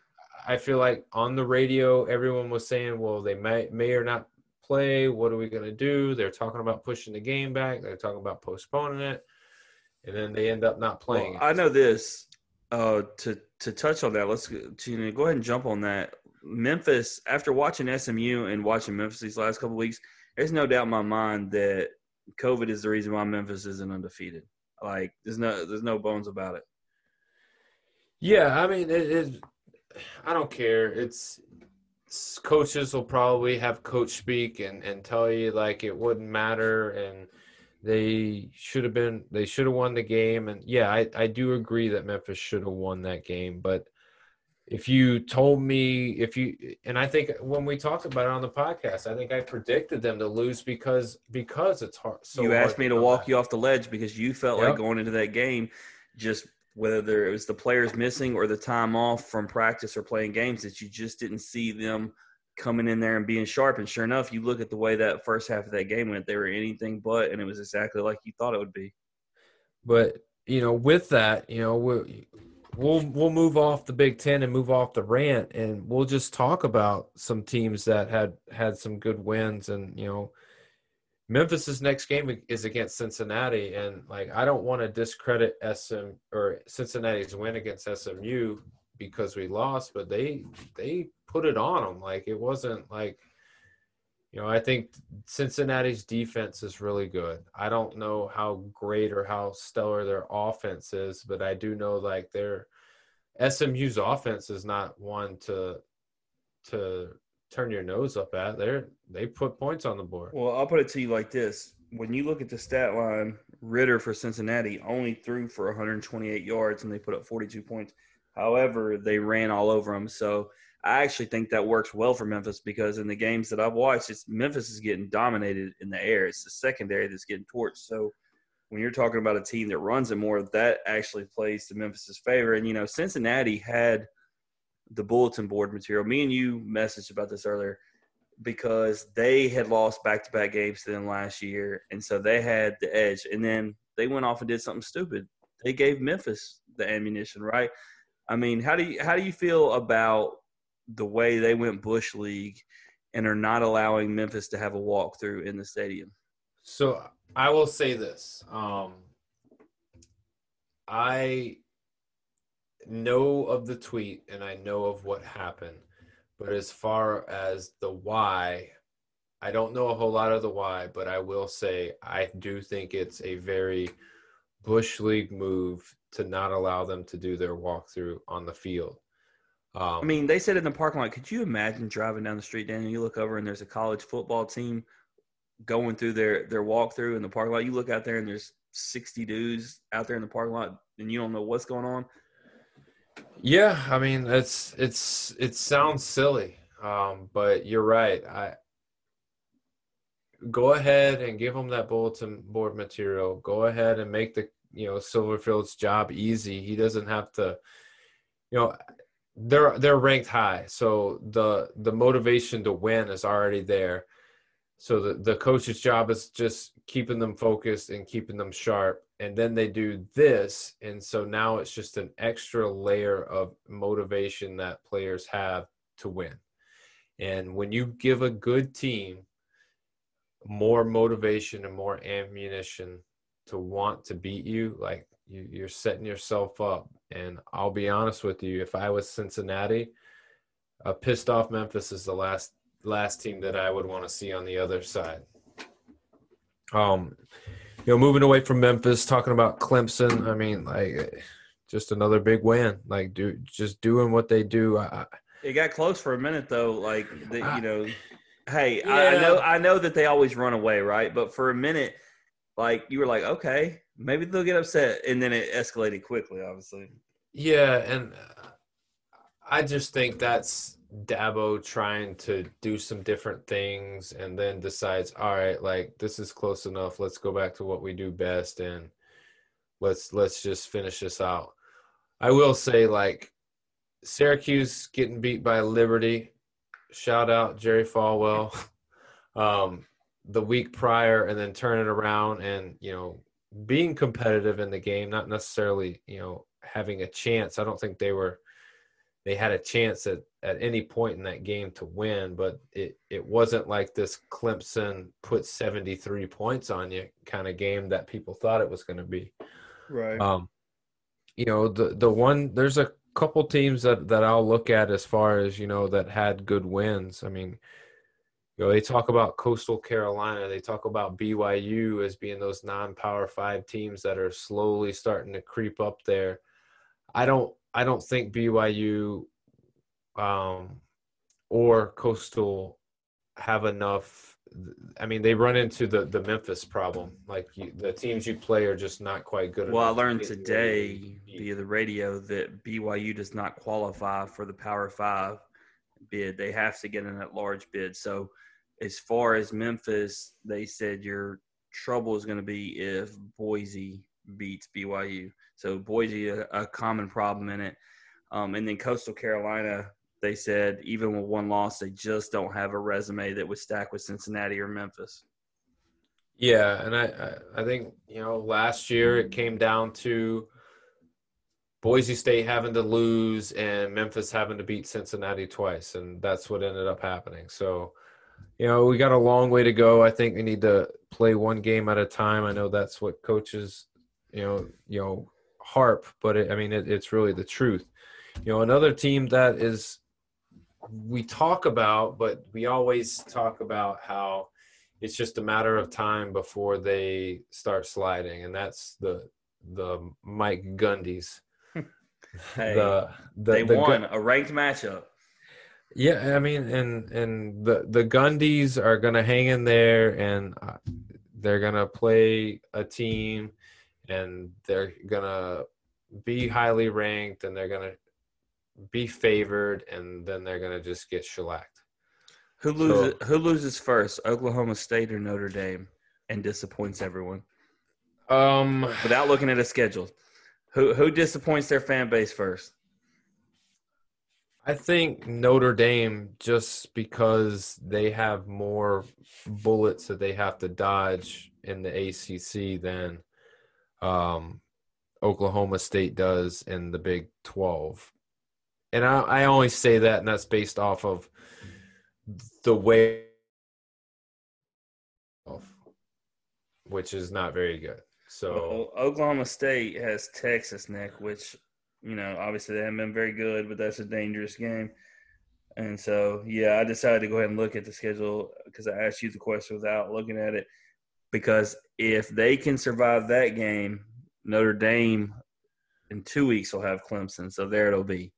I feel like on the radio, everyone was saying, well, they may, may or not play. What are we going to do? They're talking about pushing the game back. They're talking about postponing it. And then they end up not playing. Well, I know this. Uh, to to touch on that, let's to, go ahead and jump on that. Memphis, after watching SMU and watching Memphis these last couple weeks, there's no doubt in my mind that COVID is the reason why Memphis isn't undefeated. Like, there's no there's no bones about it. Yeah, I mean, it, it, I don't care. It's, coaches will probably have coach speak and and tell you like it wouldn't matter and they should have been they should have won the game and yeah, I I do agree that Memphis should have won that game, but if you told me if you and I think when we talked about it on the podcast, I think I predicted them to lose because because it's hard. So you hard asked me to walk back. you off the ledge because you felt like going into that game, just whether it was the players missing or the time off from practice or playing games, that you just didn't see them coming in there and being sharp. And sure enough, you look at the way that first half of that game went; they were anything but, and it was exactly like you thought it would be. But you know, with that, you know, we'll we'll we'll move off the Big Ten and move off the rant, and we'll just talk about some teams that had had some good wins, and you know, Memphis's next game is against Cincinnati, and like I don't want to discredit SM or Cincinnati's win against SMU because we lost, but they they put it on them. Like it wasn't like you know, I think Cincinnati's defense is really good. I don't know how great or how stellar their offense is, but I do know like their SMU's offense is not one to to turn your nose up at. They're they put points on the board. Well, I'll put it to you like this: when you look at the stat line, Ridder for Cincinnati only threw for 128 yards, and they put up 42 points. However, they ran all over them. So I actually think that works well for Memphis because in the games that I've watched, it's Memphis is getting dominated in the air. It's the secondary that's getting torched. So when you're talking about a team that runs it more, that actually plays to Memphis's favor. And you know, Cincinnati had the bulletin board material. Me and you messaged about this earlier because they had lost back-to-back games to them last year, and so they had the edge. And then they went off and did something stupid. They gave Memphis the ammunition, right? I mean, how do you how do you feel about the way they went Bush League and are not allowing Memphis to have a walkthrough in the stadium? So I will say this. Um, I know of the tweet and I know of what happened, but as far as the why, I don't know a whole lot of the why, but I will say I do think it's a very Bush League move to not allow them to do their walkthrough on the field. Um, I mean, they said in the parking lot. Could you imagine driving down the street, Dan, and you look over and there's a college football team going through their their walkthrough in the parking lot? You look out there and there's 60 dudes out there in the parking lot, and you don't know what's going on. Yeah, I mean, it's it's it sounds silly, um, but you're right. I go ahead and give them that bulletin board material. Go ahead and make the you know Silverfield's job easy. He doesn't have to, you know, they're they're ranked high, so the the motivation to win is already there. So the the coach's job is just keeping them focused and keeping them sharp, and then they do this, and so now it's just an extra layer of motivation that players have to win. And when you give a good team more motivation and more ammunition to want to beat you, like you, you're setting yourself up. And I'll be honest with you, if I was Cincinnati, a pissed off Memphis is the last last team that I would want to see on the other side. Um, you know, moving away from Memphis, talking about Clemson. I mean, like, just another big win. Like, do just doing what they do. I, it got close for a minute though. Like, the, you know, hey, yeah. I, I know, I know that they always run away, right? But for a minute, like you were like, okay, maybe they'll get upset, and then it escalated quickly. Obviously. Yeah, and I just think that's Dabo trying to do some different things, and then decides, all right, like this is close enough. Let's go back to what we do best, and let's let's just finish this out. I will say, like Syracuse getting beat by Liberty. Shout out Jerry Falwell. Um, the week prior and then turn it around and you know being competitive in the game not necessarily you know having a chance. I don't think they were they had a chance at, at any point in that game to win but it, it wasn't like this clemson put 73 points on you kind of game that people thought it was going to be. Right. Um you know the the one there's a couple teams that that i'll look at as far as you know that had good wins. I mean you know, they talk about Coastal Carolina. They talk about BYU as being those non-power five teams that are slowly starting to creep up there. I don't. I don't think BYU um, or Coastal have enough. I mean, they run into the the Memphis problem. Like you, the teams you play are just not quite good. Well, I learned today via the radio that BYU does not qualify for the Power Five bid. They have to get in that large bid. So as far as Memphis, they said your trouble is going to be if Boise beats BYU. So Boise, a, a common problem in it. Um, and then Coastal Carolina, they said even with one loss, they just don't have a resume that would stack with Cincinnati or Memphis. Yeah, and I I think you know last year it came down to Boise State having to lose and Memphis having to beat Cincinnati twice, and that's what ended up happening. So you know, we got a long way to go. I think we need to play one game at a time. I know that's what coaches, you know, you know, harp, but it, I mean, it, it's really the truth. You know, another team that is we talk about, but we always talk about how it's just a matter of time before they start sliding, and that's the the Mike Gundy's. hey, the, the, they the won a ranked matchup. Yeah, I mean, and and the the Gundys are gonna hang in there, and uh, they're gonna play a team, and they're gonna be highly ranked, and they're gonna be favored, and then they're going to just get shellacked. Who loses? who loses first, Oklahoma State or Notre Dame, and disappoints everyone Um, without looking at a schedule? Who who disappoints their fan base first? I think Notre Dame just because they have more bullets that they have to dodge in the ACC than um, Oklahoma State does in the Big 12. And I, I only say that, and that's based off of the way, which is not very good. So Well, Oklahoma State has Texas Tech, which you know obviously they haven't been very good, but that's a dangerous game. And so, yeah, I decided to go ahead and look at the schedule because I asked you the question without looking at it. Because if they can survive that game, Notre Dame in two weeks will have Clemson. So there it'll be.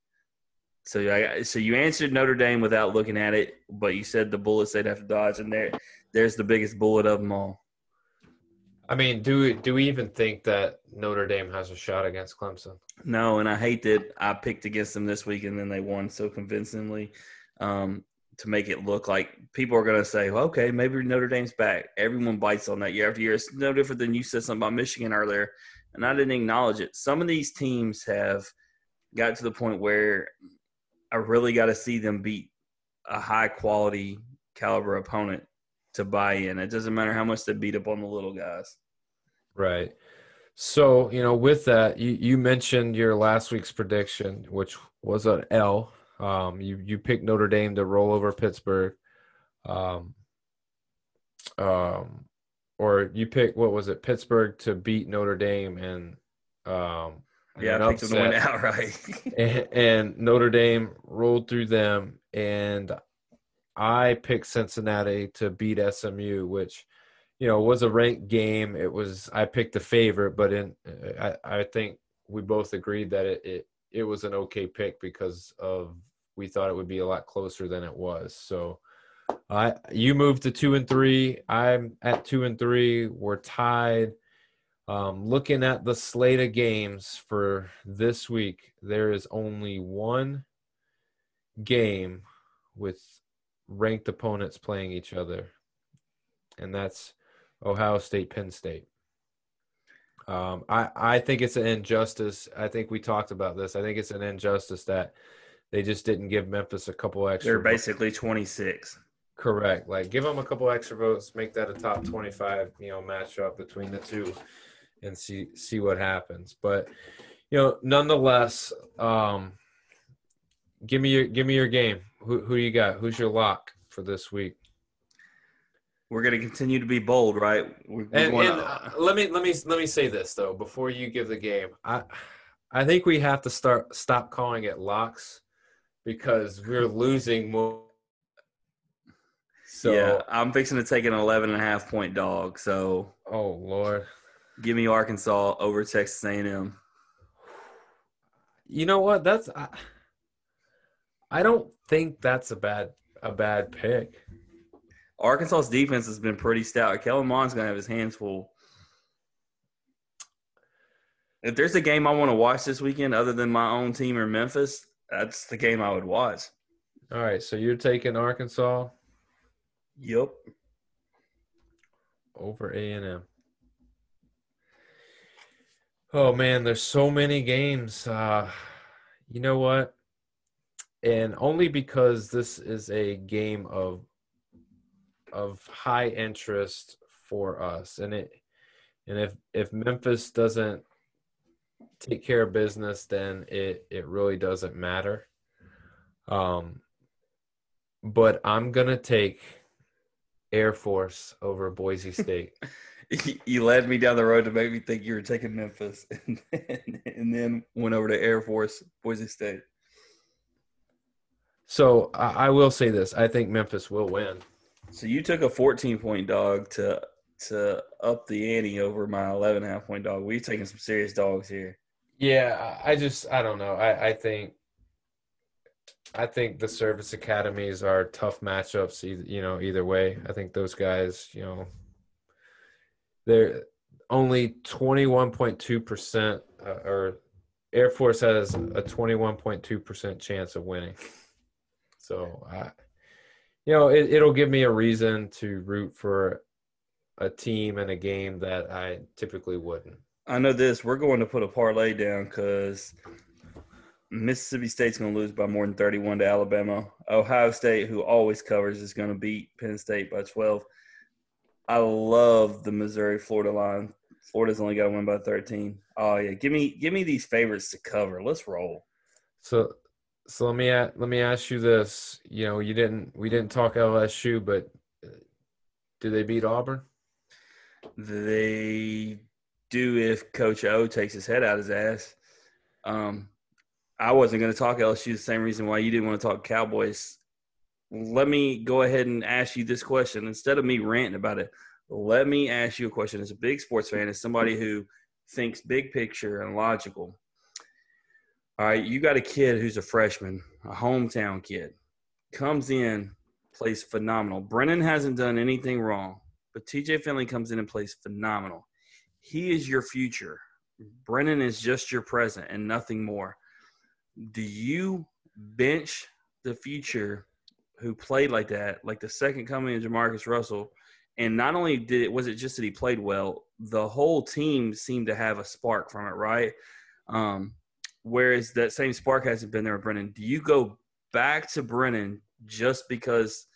So I, so you answered Notre Dame without looking at it, but you said the bullets they'd have to dodge, and there, there's the biggest bullet of them all. I mean, do we, do we even think that Notre Dame has a shot against Clemson? No, and I hate that I picked against them this week and then they won so convincingly um, to make it look like people are going to say, well, okay, maybe Notre Dame's back. Everyone bites on that year after year. It's no different than you said something about Michigan earlier, and I didn't acknowledge it. Some of these teams have got to the point where I really got to see them beat a high quality caliber opponent to buy in. It doesn't matter how much they beat up on the little guys. Right. So, you know, with that, you, you mentioned your last week's prediction, which was an L. Um, you, you picked Notre Dame to roll over Pittsburgh. Um, um, or you picked, what was it, Pittsburgh to beat Notre Dame and, um, Yeah, an I picked them to win outright. and, and Notre Dame rolled through them, and I picked Cincinnati to beat SMU, which you know was a ranked game. It was I picked the favorite, but in I, I think we both agreed that it, it it was an okay pick because of we thought it would be a lot closer than it was. So. I you moved to two and three. I'm at two and three. We're tied. Um, looking at the slate of games for this week, there is only one game with ranked opponents playing each other, and that's Ohio State Penn State. Um, I, I think it's an injustice. I think we talked about this. I think it's an injustice that they just didn't give Memphis a couple extra. They're basically 26. Correct. Like give them a couple extra votes, make that a top 25, you know, matchup between the two and see see what happens. But you know, nonetheless, um give me your give me your game. Who who you got? Who's your lock for this week? We're going to continue to be bold, right? We, we And, and uh, let me let me let me say this though before you give the game. I I think we have to start stop calling it locks because we're losing more. So, yeah, I'm fixing to take an 11 and a half point dog. So oh lord. give me Arkansas over Texas A&M. You know what? That's I, I don't think that's a bad a bad pick. Arkansas's defense has been pretty stout. Kellen Mond's going to have his hands full. If there's a game I want to watch this weekend other than my own team or Memphis, that's the game I would watch. All right, so you're taking Arkansas Yep. over A and M. Oh man, there's so many games. Uh, you know what? And only because this is a game of of high interest for us, and it and if if Memphis doesn't take care of business, then it it really doesn't matter. Um, but I'm gonna take Air Force over Boise State. You led me down the road to make me think you were taking Memphis, and then, and then went over to Air Force, Boise State. So I, I will say this: I think Memphis will win. So you took a 14 point dog to to up the ante over my 11 half point dog. We've taken some serious dogs here. Yeah, I just I don't know. I I think I think the service academies are tough matchups. Either, you know, either way. I think those guys, you know, they're only twenty one point two percent uh, or Air Force has a 21.2% chance of winning. So, I, you know, it, it'll give me a reason to root for a team and a game that I typically wouldn't. I know this. We're going to put a parlay down because Mississippi State's going to lose by more than 31 to Alabama. Ohio State, who always covers, is going to beat Penn State by 12. I love the Missouri Florida line. Florida's only got to win by 13. Oh yeah, give me give me these favorites to cover. Let's roll. So, so let me let me ask you this. You know, you didn't we didn't talk LSU, but uh, do they beat Auburn? They do if Coach O takes his head out his ass. Um, I wasn't going to talk LSU the same reason why you didn't want to talk Cowboys. Let me go ahead and ask you this question instead of me ranting about it. Let me ask you a question. As a big sports fan, as somebody who thinks big picture and logical. All right, you got a kid who's a freshman, a hometown kid, comes in, plays phenomenal. Brennan hasn't done anything wrong, but TJ Finley comes in and plays phenomenal. He is your future. Brennan is just your present and nothing more. Do you bench the future who played like that, like the second coming of Jamarcus Russell, and not only did it was it just that he played well, the whole team seemed to have a spark from it, right? Um, whereas that same spark hasn't been there with Brennan. Do you go back to Brennan just because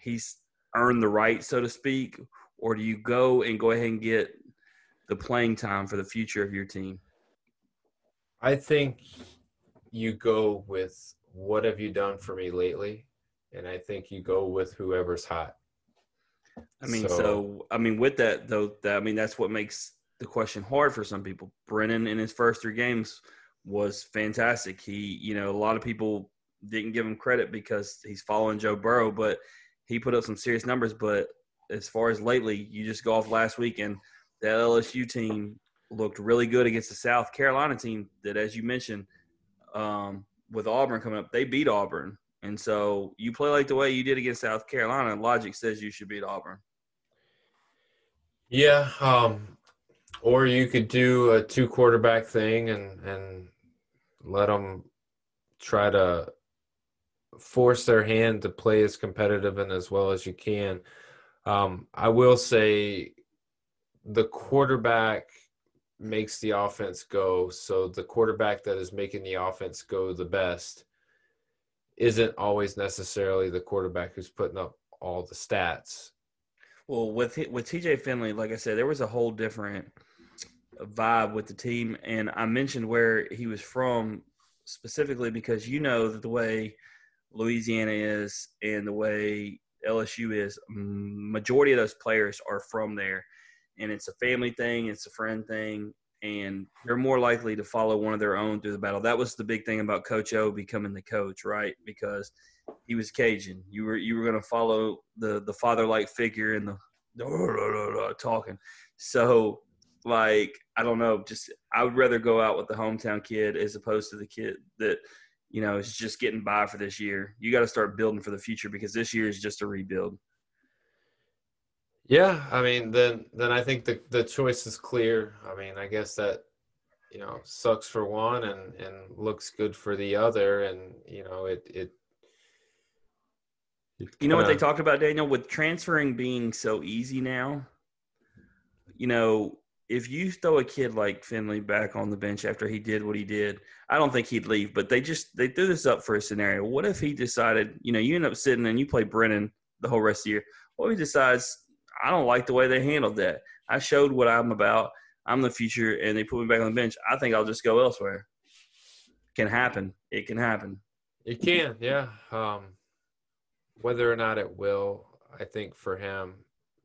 he's earned the right, so to speak, or do you go and go ahead and get the playing time for the future of your team? I think you go with what have you done for me lately, and I think you go with whoever's hot. I mean, so, so, I mean, with that though, that, I mean that's what makes the question hard for some people. Brennan in his first three games was fantastic. He, you know, a lot of people didn't give him credit because he's following Joe Burrow, but he put up some serious numbers. But as far as lately, you just go off last week and the LSU team looked really good against the South Carolina team that, as you mentioned, um, with Auburn coming up, they beat Auburn. And so you play like the way you did against South Carolina, logic says you should beat Auburn. Yeah, um, or you could do a two quarterback thing and and let them try to force their hand to play as competitive and as well as you can. Um, I will say the quarterback makes the offense go. So the quarterback that is making the offense go the best isn't always necessarily the quarterback who's putting up all the stats. Well, with with TJ Finley, like I said, there was a whole different vibe with the team, and I mentioned where he was from specifically because you know that the way Louisiana is and the way LSU is, majority of those players are from there, and it's a family thing, it's a friend thing, and they're more likely to follow one of their own through the battle. That was the big thing about Coach O becoming the coach, right? Because he was Cajun. You were you were to follow the the father like figure and the talking. So like I don't know, just I would rather go out with the hometown kid as opposed to the kid that you know is just getting by for this year. You got to start building for the future because this year is just a rebuild. Yeah, I mean, then then I think the the choice is clear. I mean, I guess that you know sucks for one and and looks good for the other, and you know it it. you know what they talked about, Daniel, with transferring being so easy now. You know, if you throw a kid like Finley back on the bench after he did what he did, I don't think he'd leave. But they just they threw this up for a scenario. What if he decided, you know, you end up sitting and you play Brennan the whole rest of the year? What if he decides I don't like the way they handled that. I showed what I'm about. I'm the future, and they put me back on the bench. I think I'll just go elsewhere. Can happen. It can happen. It can, yeah. Um, whether or not it will, I think for him.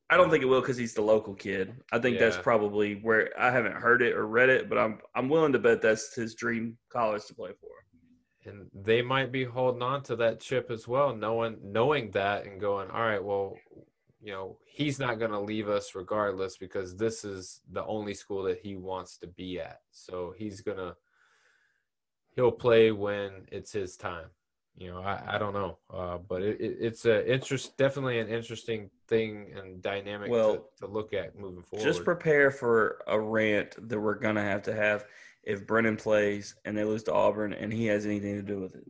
I don't think it will because he's the local kid. I think yeah. that's probably where I haven't heard it or read it, but I'm I'm willing to bet that's his dream college to play for. And they might be holding on to that chip as well, knowing knowing that and going, all right, well, you know, he's not going to leave us regardless because this is the only school that he wants to be at. So he's going to, he'll play when it's his time. You know, I, I don't know, uh, but it, it, it's a interest, definitely an interesting thing and dynamic well, to, to look at moving forward. Just prepare for a rant that we're gonna have to have if Brennan plays and they lose to Auburn and he has anything to do with it.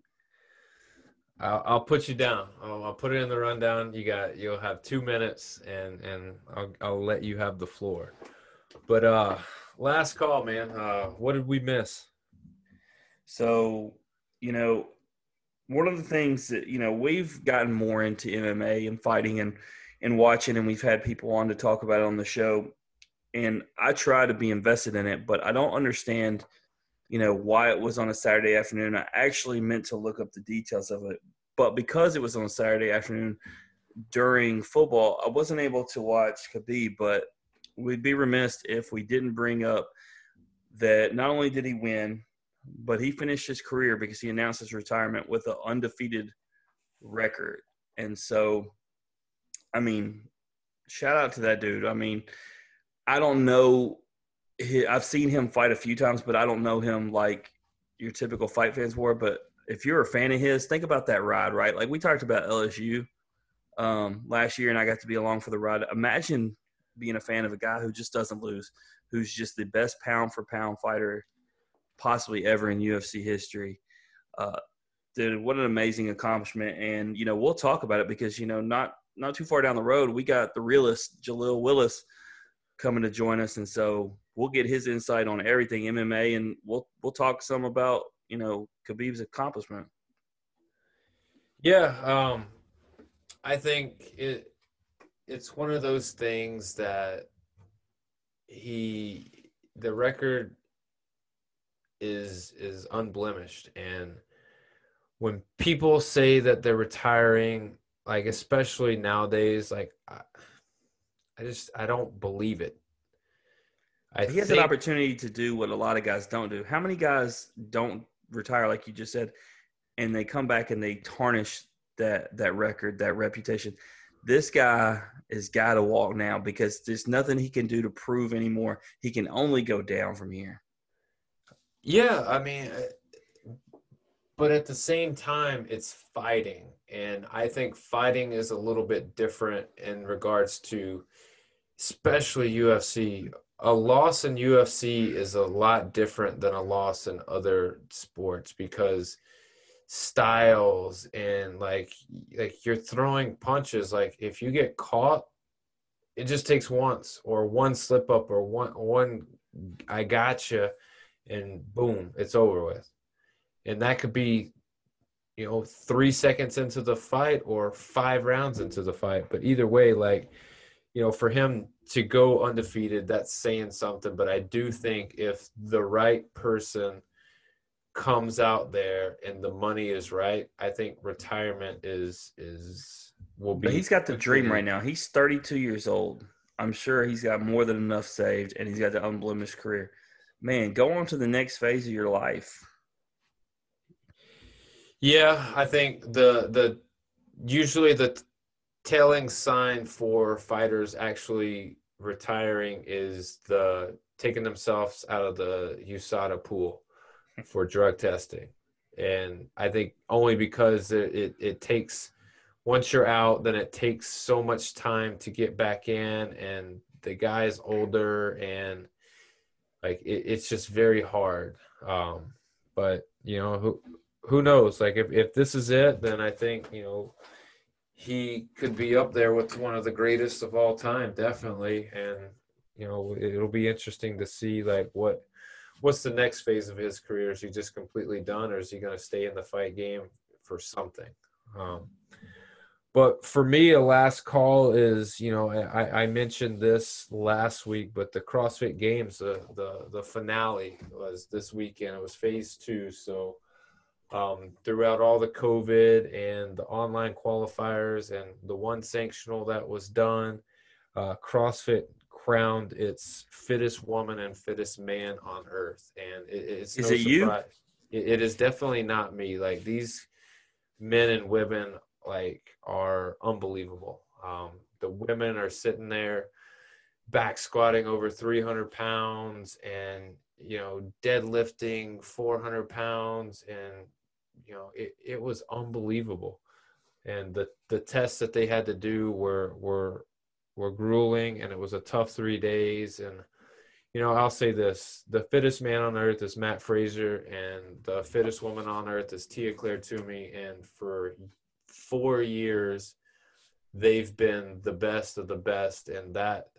I'll, I'll put you down. I'll, I'll, put it in the rundown. You got you'll have two minutes, and and I'll I'll let you have the floor. But uh, last call, man. Uh, what did we miss? So, you know, one of the things that you know we've gotten more into MMA and fighting and and watching, and we've had people on to talk about it on the show. And I try to be invested in it, but I don't understand you know, why it was on a Saturday afternoon. I actually meant to look up the details of it, but because it was on a Saturday afternoon during football, I wasn't able to watch Khabib. But we'd be remiss if we didn't bring up that not only did he win, but he finished his career because he announced his retirement with an undefeated record. And so, I mean, shout out to that dude. I mean, I don't know I've seen him fight a few times, but I don't know him like your typical fight fans were. But if you're a fan of his, think about that ride, right? Like we talked about LSU um, last year, and I got to be along for the ride. Imagine being a fan of a guy who just doesn't lose, who's just the best pound for pound fighter possibly ever in UFC history. Uh, dude, what an amazing accomplishment! And you know, we'll talk about it because you know, not not too far down the road, we got the realist Jalil Willis coming to join us, and so we'll get his insight on everything MMA, and we'll we'll talk some about you know Khabib's accomplishment. Yeah, um, I think it it's one of those things that he the record is is unblemished and when people say that they're retiring like especially nowadays like I, I just I don't believe it I he has think, an opportunity to do what a lot of guys don't do. How many guys don't retire, like you just said, and they come back and they tarnish that that record, that reputation? This guy has got to walk now because there's nothing he can do to prove anymore. He can only go down from here. Yeah, I mean, but at the same time, it's fighting, and I think fighting is a little bit different in regards to, especially UFC a loss in UFC is a lot different than a loss in other sports because styles and like like you're throwing punches like if you get caught it just takes once or one slip up or one one I gotcha and boom it's over with and that could be you know 3 seconds into the fight or 5 rounds into the fight but either way like you know for him to go undefeated, that's saying something. But I do think if the right person comes out there and the money is right, I think retirement is is will be. But he's got the dream right now. He's 32 years old. I'm sure he's got more than enough saved, and he's got the unblemished career. Man, go on to the next phase of your life. Yeah, I think the the usually the telling sign for fighters actually retiring is the taking themselves out of the USADA pool for drug testing. And I think only because it, it, it, takes, once you're out, then it takes so much time to get back in, and the guy's older, and like it, it's just very hard. Um, but, you know, who, who knows? Like, if, if this is it, then I think, you know, he could be up there with one of the greatest of all time, definitely. And you know, it'll be interesting to see like what what's the next phase of his career. Is he just completely done, or is he going to stay in the fight game for something? Um, but for me, a last call is you know I, I mentioned this last week, but the CrossFit Games, the the the finale was this weekend. It was phase two, so um, throughout all the COVID and the online qualifiers and the one sanctional that was done, uh, CrossFit crowned its fittest woman and fittest man on earth. And it, it's is no it you? It, it is definitely not me. Like these men and women, like are unbelievable. Um, the women are sitting there back squatting over 300 pounds and you know deadlifting 400 pounds and you know, it, it was unbelievable. And the, the tests that they had to do were, were, were grueling and it was a tough three days. And, you know, I'll say this: the fittest man on earth is Mat Fraser, and the fittest woman on earth is Tia Clair Toomey. And for four years, they've been the best of the best, and that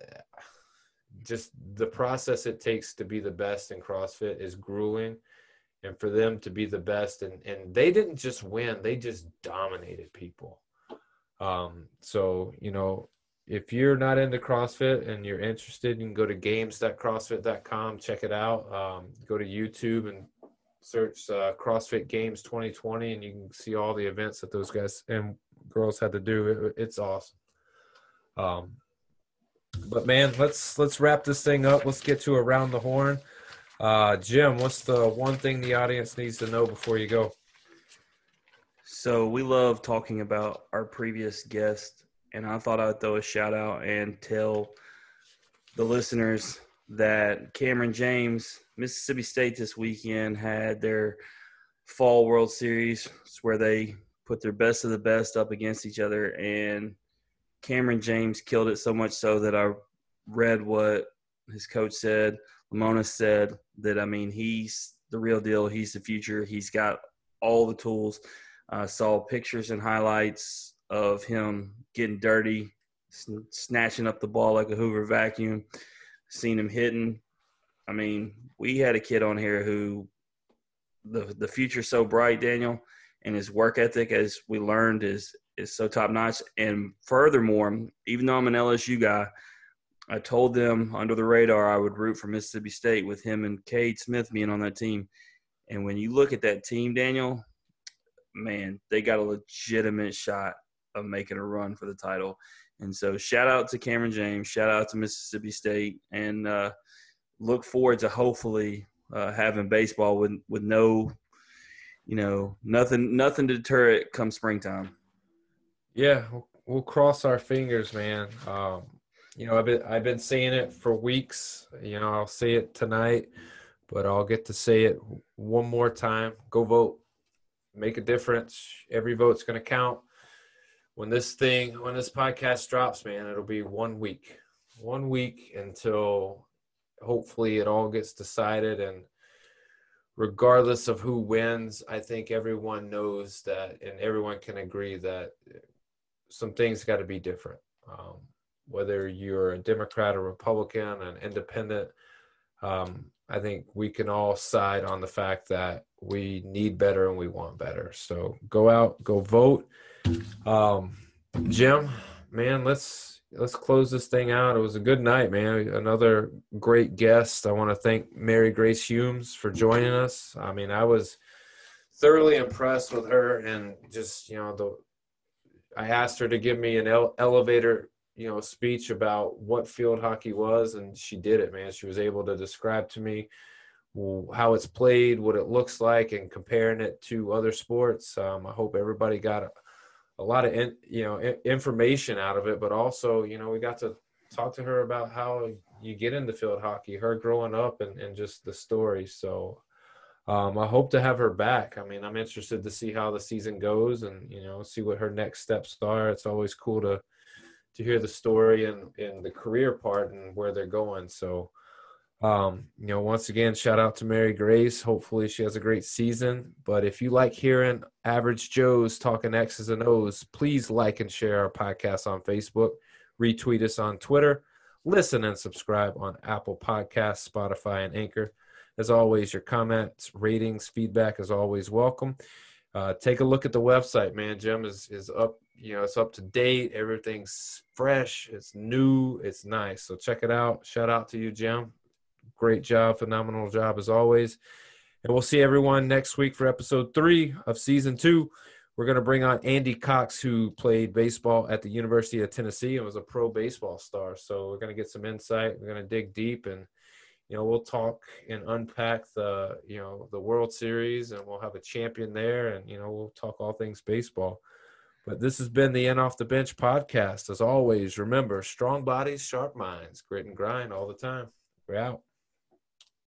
just the process it takes to be the best in CrossFit is grueling. And for them to be the best, and, and they didn't just win, they just dominated people. Um, so, you know, if you're not into CrossFit and you're interested, you can go to games.crossfit.com, check it out. Um, go to YouTube and search uh, CrossFit Games 2020, and you can see all the events that those guys and girls had to do. It, it's awesome. Um, but man, let's let's wrap this thing up. Let's get to around the horn. Uh, Jim, what's the one thing the audience needs to know before you go? So we love talking about our previous guest, and I thought I'd throw a shout out and tell the listeners that Cameron James, Mississippi State this weekend had their fall World Series where they put their best of the best up against each other, and Cameron James killed it so much so that I read what his coach said. Lemonis said that I mean he's the real deal. He's the future. He's got all the tools. I uh, saw pictures and highlights of him getting dirty, sn- snatching up the ball like a Hoover vacuum. Seen him hitting. I mean, we had a kid on here who the the future's so bright, Daniel, and his work ethic, as we learned, is is so top notch. And furthermore, even though I'm an LSU guy, I told them under the radar I would root for Mississippi State with him and Cade Smith being on that team. And when you look at that team, Daniel, man, they got a legitimate shot of making a run for the title. And so, shout out to Cameron James, shout out to Mississippi State, and uh, look forward to hopefully uh, having baseball with with no, you know, nothing nothing to deter it come springtime. Yeah, we'll cross our fingers, man. Um, you know, I've been I've been saying it for weeks. You know, I'll see it tonight, but I'll get to say it one more time. Go vote, make a difference. Every vote's going to count. When this thing, when this podcast drops, man, it'll be one week, one week until hopefully it all gets decided and regardless of who wins, I think everyone knows that and everyone can agree that some things got to be different. Um, whether you're a Democrat or Republican, an independent, um, I think we can all side on the fact that we need better and we want better. So go out, go vote. Um, Jim, man, let's let's close this thing out. It was a good night, man. Another great guest. I want to thank Mary Grace Humes for joining us. I mean, I was thoroughly impressed with her and just you know the I asked her to give me an ele- elevator, you know, speech about what field hockey was, and she did it, man. She was able to describe to me how it's played, what it looks like, and comparing it to other sports. Um, I hope everybody got a, a lot of, in, you know, information out of it, but also, you know, we got to talk to her about how you get into field hockey, her growing up, and, and just the story. So um, I hope to have her back. I mean, I'm interested to see how the season goes and you know see what her next steps are. It's always cool to to hear the story and and the career part and where they're going. So, um, you know, once again, shout out to Mary Grace. Hopefully, she has a great season. But if you like hearing average Joes talking X's and O's, please like and share our podcast on Facebook. Retweet us on Twitter. Listen and subscribe on Apple Podcasts, Spotify, and Anchor. As always, your comments, ratings, feedback is always welcome. Uh, take a look at the website, man. Jim is is up. You know, it's up to date. Everything's fresh. It's new. It's nice. So check it out. Shout out to you, Jim. Great job. Phenomenal job as always. And we'll see everyone next week for episode three of season two. We're going to bring on Andy Cox, who played baseball at the University of Tennessee and was a pro baseball star. So we're going to get some insight. We're going to dig deep and you know we'll talk and unpack the you know the world series and we'll have a champion there and you know we'll talk all things baseball but this has been the end off the bench podcast. As always remember strong bodies sharp minds. Grit and grind all the time. We're out